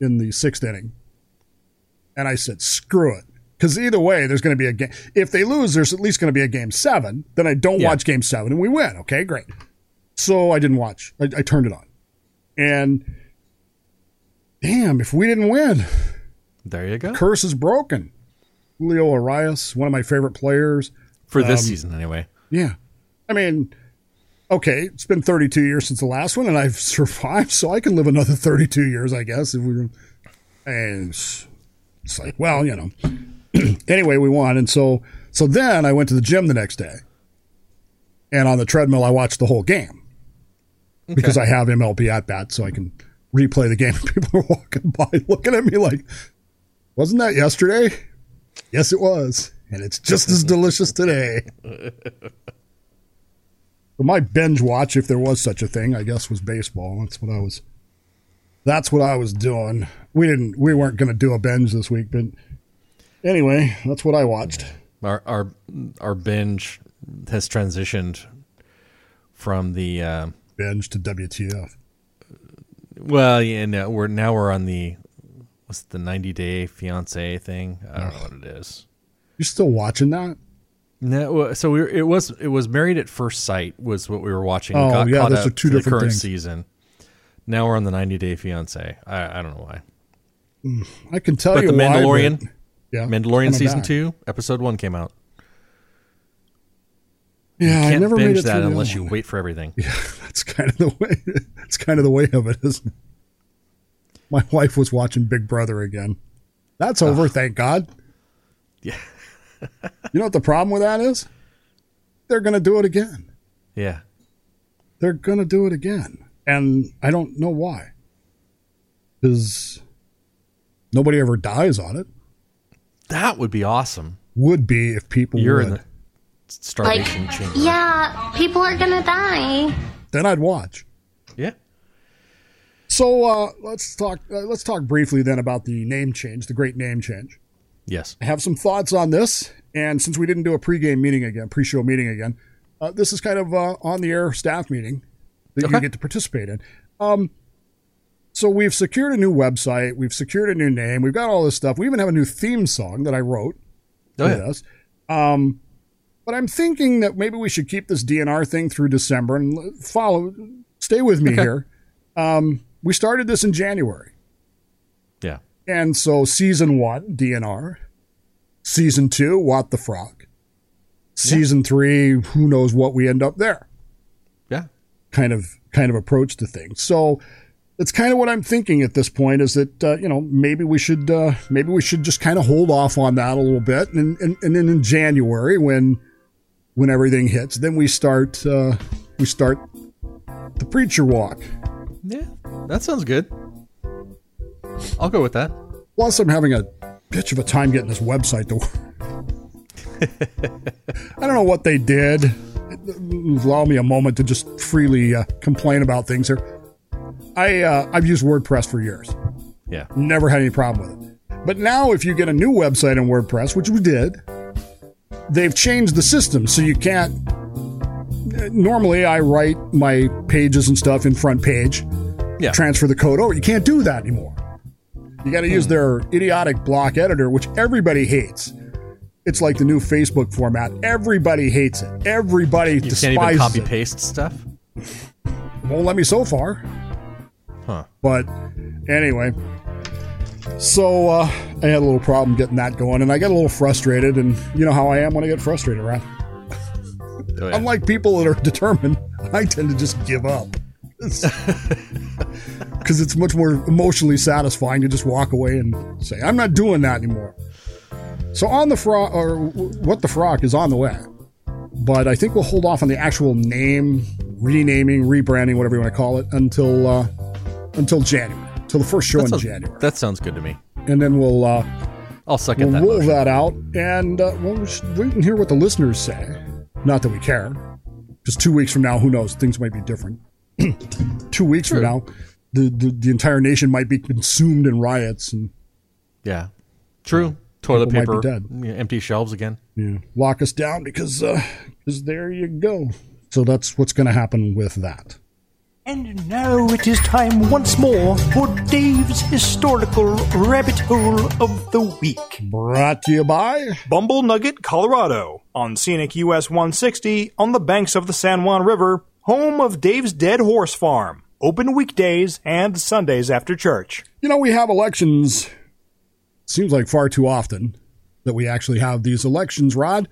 in the sixth inning. And I said, screw it. Because either way, there's going to be a game. If they lose, there's at least going to be a game seven. Then I don't Yeah. watch game seven and we win. Okay, great. So I didn't watch. I, I turned it on. And damn, if we didn't win, There you go. curse is broken. Julio Urias, one of my favorite players. For this Um, season, anyway. Yeah. I mean, okay, it's been 32 years since the last one, and I've [LAUGHS] survived, so I can live another 32 years, I guess. If we, and it's, it's like, well, you know. [CLEARS THROAT] anyway, we won, and so so then I went to the gym the next day, and on the treadmill I watched the whole game because I have MLB at bat, so I can replay the game. [LAUGHS] People are walking by looking at me like, "Wasn't that yesterday?" Yes, it was, and it's just as delicious today. [LAUGHS] But my binge watch, if there was such a thing, I guess was baseball. That's what I was. That's what I was doing. We didn't. We weren't going to do a binge this week, but anyway, that's what I watched. Our our our binge has transitioned from the uh, Binge to WTF. well, yeah, no, we're now we're on the what's the 90 day fiance thing. I don't know what it is. You're still watching that? No, so we were, it was it was Married at First Sight was what we were watching. Oh, Got yeah, those are two to the different current things. season. Now we're on the 90 Day Fiance. I, I don't know why. I can tell But you the why, Mandalorian, but- yeah, Mandalorian season back. two, episode one came out. Yeah, I Can't never made binge it that unless you wait for everything. [LAUGHS] Yeah, That's kind of the way. That's kind of the way of it, isn't it? My wife was watching Big Brother again. That's over, thank God. Yeah. You know what the problem with that is? They're going to do it again. Yeah. They're going to do it again. And I don't know why. Because nobody ever dies on it. That would be awesome. Would be if people You're would. in the starvation chamber. Yeah, people are gonna die. Then I'd watch. Yeah. So uh, let's talk. Uh, let's talk briefly then about the name change, the great name change. Yes. I have some thoughts on this, and since we didn't do a pregame meeting again, pre-show meeting again, uh, this is kind of uh, on the air staff meeting that you get to participate in. Um, so we've secured a new website, we've secured a new name, we've got all this stuff. We even have a new theme song that I wrote Oh, yeah. Um, but I'm thinking that maybe we should keep this DNR thing through December and follow. Stay with me Okay. here. Um, we started this in January. Yeah. And so season one, DNR. Season two, What the Frog. Season three, who knows what we end up there. Yeah. Kind of kind of approach to things. So that's kind of what I'm thinking at this point. Is that uh, you know maybe we should uh, maybe we should just kind of hold off on that a little bit, and and, and then in January when when everything hits, then we start uh, we start the preacher walk. Yeah, that sounds good. I'll go with that. Plus, I'm having a bitch of a time getting this website to work. [LAUGHS] I don't know what they did. Allow me a moment to just freely uh, complain about things here. I uh, I've used WordPress for years. Yeah. Never had any problem with it. But now, if you get a new website in WordPress, which we did, they've changed the system so you can't. Normally, I write my pages and stuff in front page, Yeah. transfer the code over. You can't do that anymore. You got to use their idiotic block editor, which everybody hates. It's like the new Facebook format. Everybody hates it. Everybody you despises can't even copy it. paste stuff. Won't let me so far. Huh. But anyway, so uh, I had a little problem getting that going, and I got a little frustrated. And you know how I am when I get frustrated, right? Oh, yeah. Unlike people that are determined, I tend to just give up. Because [LAUGHS] it's much more emotionally satisfying to just walk away and say, I'm not doing that anymore. So, on the frog, or what the frog is on the way. But I think we'll hold off on the actual name, renaming, rebranding, whatever you want to call it, until uh, until January, till the first show that, in sounds, January, that sounds good to me. and then we'll uh, I'll second we'll that. roll motion. that out, and uh, we'll wait and hear what the listeners say. Not that we care, because two weeks from now, who knows? Things might be different. [CLEARS THROAT] two weeks from now, the, the the entire nation might be consumed in riots and Yeah. True. Toilet paper. Empty shelves again. yeah, lock us down because uh, because there you go. So that's what's going to happen with that. And now it is time once more for Dave's historical rabbit hole of the week. Brought to you by Bumble Nugget, Colorado, on scenic US 160 on the banks of the San Juan River, home of Dave's Dead Horse Farm. Open weekdays and Sundays after church. You know, we have elections. Seems like far too often that we actually have these elections, Rod,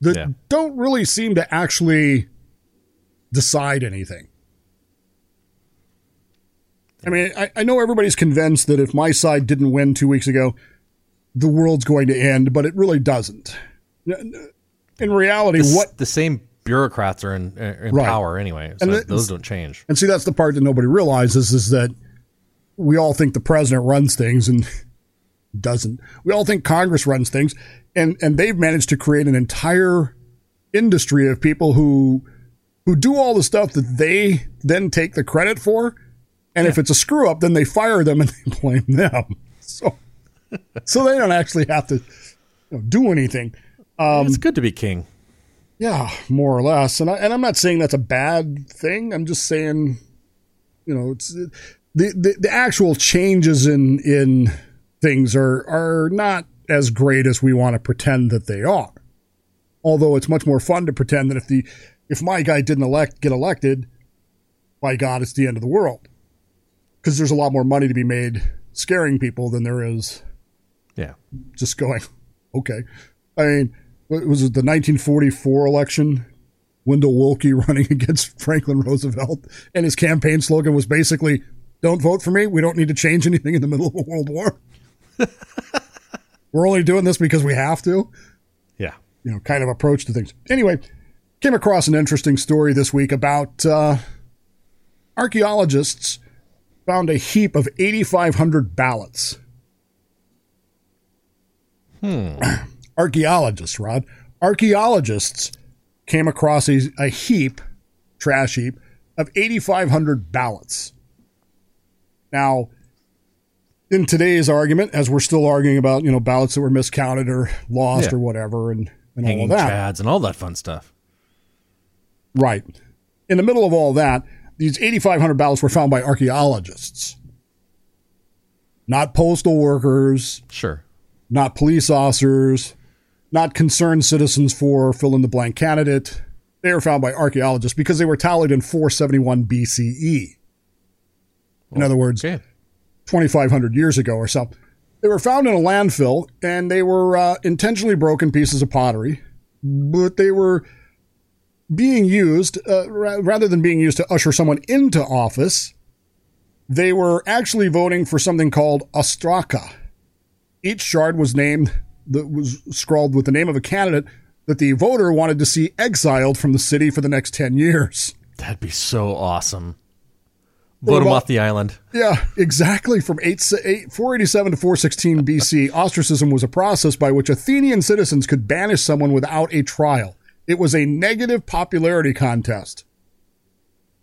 that Yeah. don't really seem to actually decide anything. I mean, I, I know everybody's convinced that if my side didn't win two weeks ago, the world's going to end, but it really doesn't. In reality, This- what the same bureaucrats are in, uh, in Right. power anyway, so And the- those don't change. And see, that's the part that nobody realizes is that we all think the president runs things and [LAUGHS] doesn't. We all think Congress runs things, and and they've managed to create an entire industry of people who who do all the stuff that they then take the credit for. And if it's a screw up, then they fire them and [LAUGHS] they blame them. So so they don't actually have to you know, do anything. Um, it's good to be king. Yeah, more or less. And I, and I'm not saying that's a bad thing. I'm just saying, you know, it's the the, the actual changes in in things are are not as great as we want to pretend that they are. Although it's much more fun to pretend that if the if my guy didn't elect get elected, by God, it's the end of the world. Because there's a lot more money to be made scaring people than there is Yeah. just going, [LAUGHS] okay. I mean, what was it the 1944 election? Wendell Willkie [LAUGHS] running against Franklin Roosevelt, and his campaign slogan was basically, "Don't vote for me. We don't need to change anything in the middle of a world war. [LAUGHS] We're only doing this because we have to." Yeah. You know, kind of approach to things. Anyway, came across an interesting story this week about uh, archaeologists found a heap of 8,500 ballots. Hmm. [CLEARS THROAT] Archaeologists, Rod, archaeologists came across a, a heap, trash heap, of 8,500 ballots. Now, in today's argument, as we're still arguing about, you know, ballots that were miscounted or lost Yeah. or whatever, and, and all of that. chads and all that fun stuff. Right. In the middle of all that, these 8,500 ballots were found by archaeologists, not postal workers, Sure. not police officers, not concerned citizens for fill in the blank candidate. They were found by archaeologists because they were tallied in 471 BCE. In other words, Okay. 2,500 years ago or so. They were found in a landfill and they were uh, intentionally broken pieces of pottery, but they were being used, uh, ra- rather than being used to usher someone into office, they were actually voting for something called Ostraka. Each shard was named that was scrawled with the name of a candidate that the voter wanted to see exiled from the city for the next 10 years. That'd be so awesome. Vote him off the island. Yeah, exactly. From 8, 8, 487 to 416 BC, ostracism was a process by which Athenian citizens could banish someone without a trial. It was a negative popularity contest,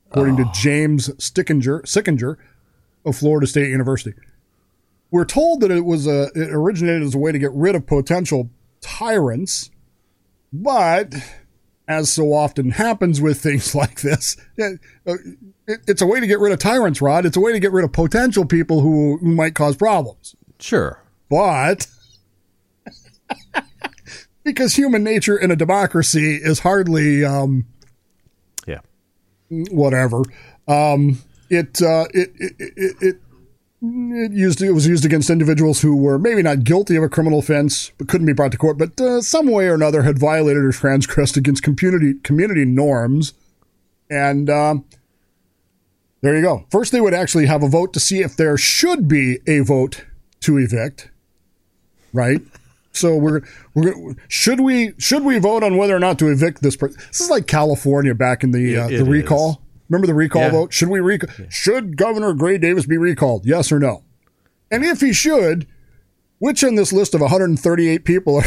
according to James Stickinger, Sickinger of Florida State University. We're told that it was a, it originated as a way to get rid of potential tyrants, but as so often happens with things [LAUGHS] like this, uh, it- it's a way to get rid of tyrants, Rod. It's a way to get rid of potential people who, who might cause problems. Sure. But [LAUGHS] because human nature in a democracy is hardly um, Yeah. whatever, um, it, uh, it, it, it, it it used it was used against individuals who were maybe not guilty of a criminal offense but couldn't be brought to court, but uh, some way or another had violated or transgressed against community community norms, and um, there you go. First, they would actually have a vote to see if there should be a vote to evict, right? So we're we're should we should we vote on whether or not to evict this person? This is like California back in the uh, the recall. is. Remember the recall Yeah. vote? Should we recall? Should Governor Gray Davis be recalled? Yes or no? And if he should, which in this list of 138 people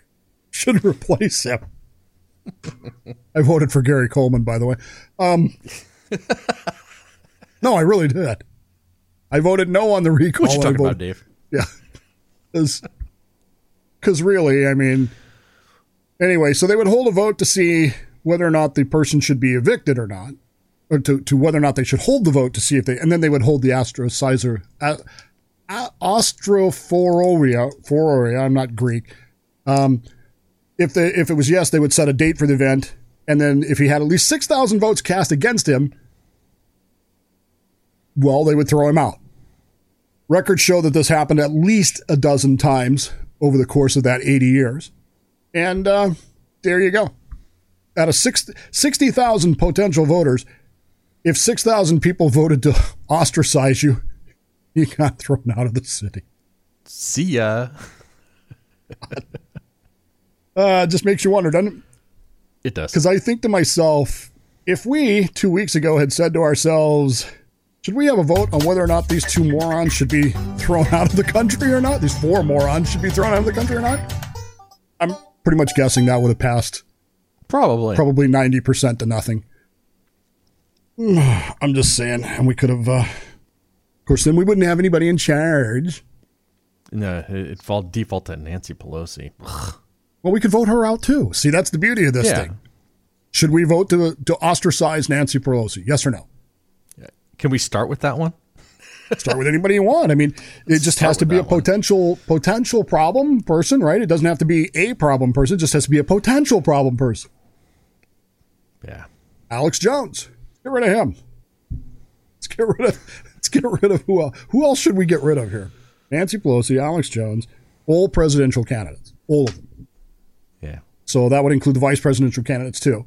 [LAUGHS] should replace him? I voted for Gary Coleman, by the way. Um, [LAUGHS] no, I really did. I voted no on the recall. What you talking about, Dave? Yeah. [LAUGHS] Because really, I mean, anyway, so they would hold a vote to see whether or not the person should be evicted or not, or to, to whether or not they should hold the vote to see if they, and then they would hold the ostracizer, uh, uh, phoria, I'm not Greek. Um, if they, if it was yes, they would set a date for the event, and then if he had at least 6,000 votes cast against him, well, they would throw him out. Records show that this happened at least a dozen times over the course of that 80 years. And uh, there you go. Out of six- 60,000 potential voters, if 6,000 people voted to [LAUGHS] ostracize you, you got thrown out of the city. See ya. [LAUGHS] Uh, it just makes you wonder, doesn't it? It does. Because I think to myself, if we two weeks ago had said to ourselves, should we have a vote on whether or not these two morons should be thrown out of the country or not? These four morons should be thrown out of the country or not? I'm pretty much guessing that would have passed Probably. probably 90% to nothing. [SIGHS] I'm just saying. And we could have, uh, of course, then we wouldn't have anybody in charge. No, it, it fall default to Nancy Pelosi. Well, we could vote her out too. See, that's the beauty of this Yeah. thing. Should we vote to, to ostracize Nancy Pelosi? Yes or no? Can we start with that one? Start with anybody you want. I mean, it just has to be a that one. potential potential problem person, right? It doesn't have to be a problem person. It just has to be a potential problem person. Yeah. Alex Jones. Get rid of him. Let's get rid of let's get rid of who else? Who else should we get rid of here? Nancy Pelosi, Alex Jones, all presidential candidates. All of them. Yeah. So that would include the vice presidential candidates too.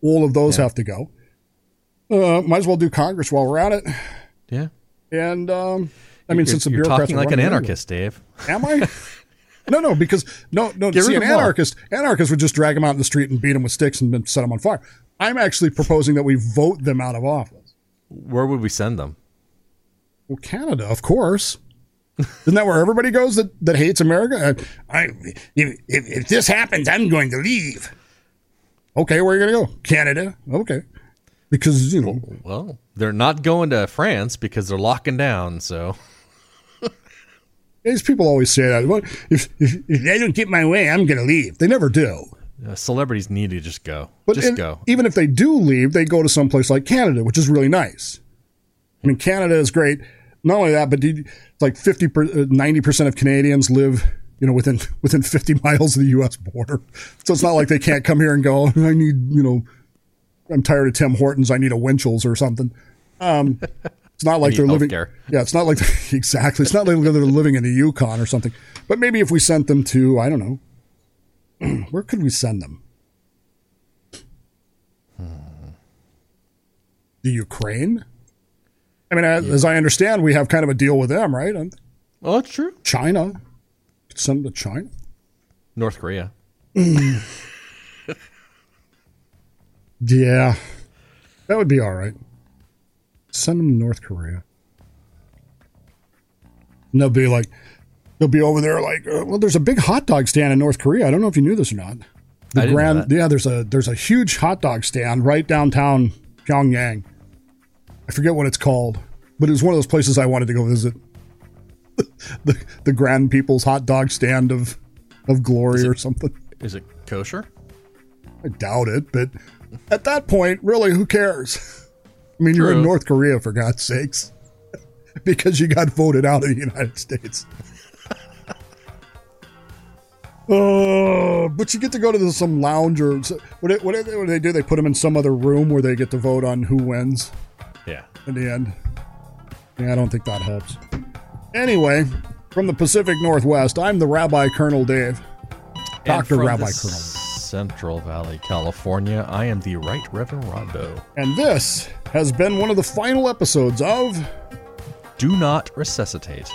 All of those have to go. Uh, might as well do Congress while we're at it. Yeah. And um, I mean, You're- since the you're bureaucrats talking like an anarchist, Dave. Am I? [LAUGHS] no, no, because no, no. Get see, an of 'em all. anarchist, anarchist would just drag them out in the street and beat them with sticks and then set them on fire. I'm actually proposing that we vote them out of office. Where would we send them? Well, Canada, of course. Isn't that where everybody goes that, that hates America? Uh, I, if, if, if this happens, I'm going to leave. Okay, where are you going to go? Canada. Okay. Because, you know, Well, they're not going to France because they're locking down. So [LAUGHS] these people always say that. Well, if, if, if I don't get my way, I'm going to leave. They never do. uh, celebrities need to just go. But just in- go. even if they do leave, they go to some place like Canada, which is really nice. I mean, Canada is great. Not only that, but it's like 50, per- uh, 90% of Canadians live, you know, within, [LAUGHS] within 50 miles of the U.S. border. So it's not like they can't come here and go, I need, you know, I'm tired of Tim Hortons. I need a Winchell's or something. Um, it's not [LAUGHS] like they're living. Yeah, it's not like [LAUGHS] exactly. It's not like they're living in the Yukon or something. But maybe if we sent them to, I don't know, [CLEARS THROAT] where could we send them? The Ukraine? I mean, as, as I understand, we have kind of a deal with them, right? And Well, that's true. China. Send them to China. North Korea. [CLEARS THROAT] Yeah. That would be all right. Send them to North Korea. And they'll be like, they'll be over there like, uh, well, there's a big hot dog stand in North Korea. I don't know if you knew this or not. The I didn't know grand, yeah, there's a there's a huge hot dog stand right downtown Pyongyang. I forget what it's called, but it was one of those places I wanted to go visit. [LAUGHS] the the Grand People's Hot Dog Stand of of glory or something. Is it kosher? I doubt it, but at that point, really, who cares? I mean, you're in North Korea for God's sakes, [LAUGHS] because you got voted out of the United States. [LAUGHS] Oh, but you get to go to the, some lounge or what? What, do they- what do they do? They put them in some other room where they get to vote on who wins Yeah. in the end. Yeah, I don't think that helps. Anyway, from the Pacific Northwest, I'm the Rabbi Colonel Dave, Doctor Rabbi the Colonel. Central Valley, California. I am the Right Reverend Rodbo. And this has been one of the final episodes of Do not resuscitate.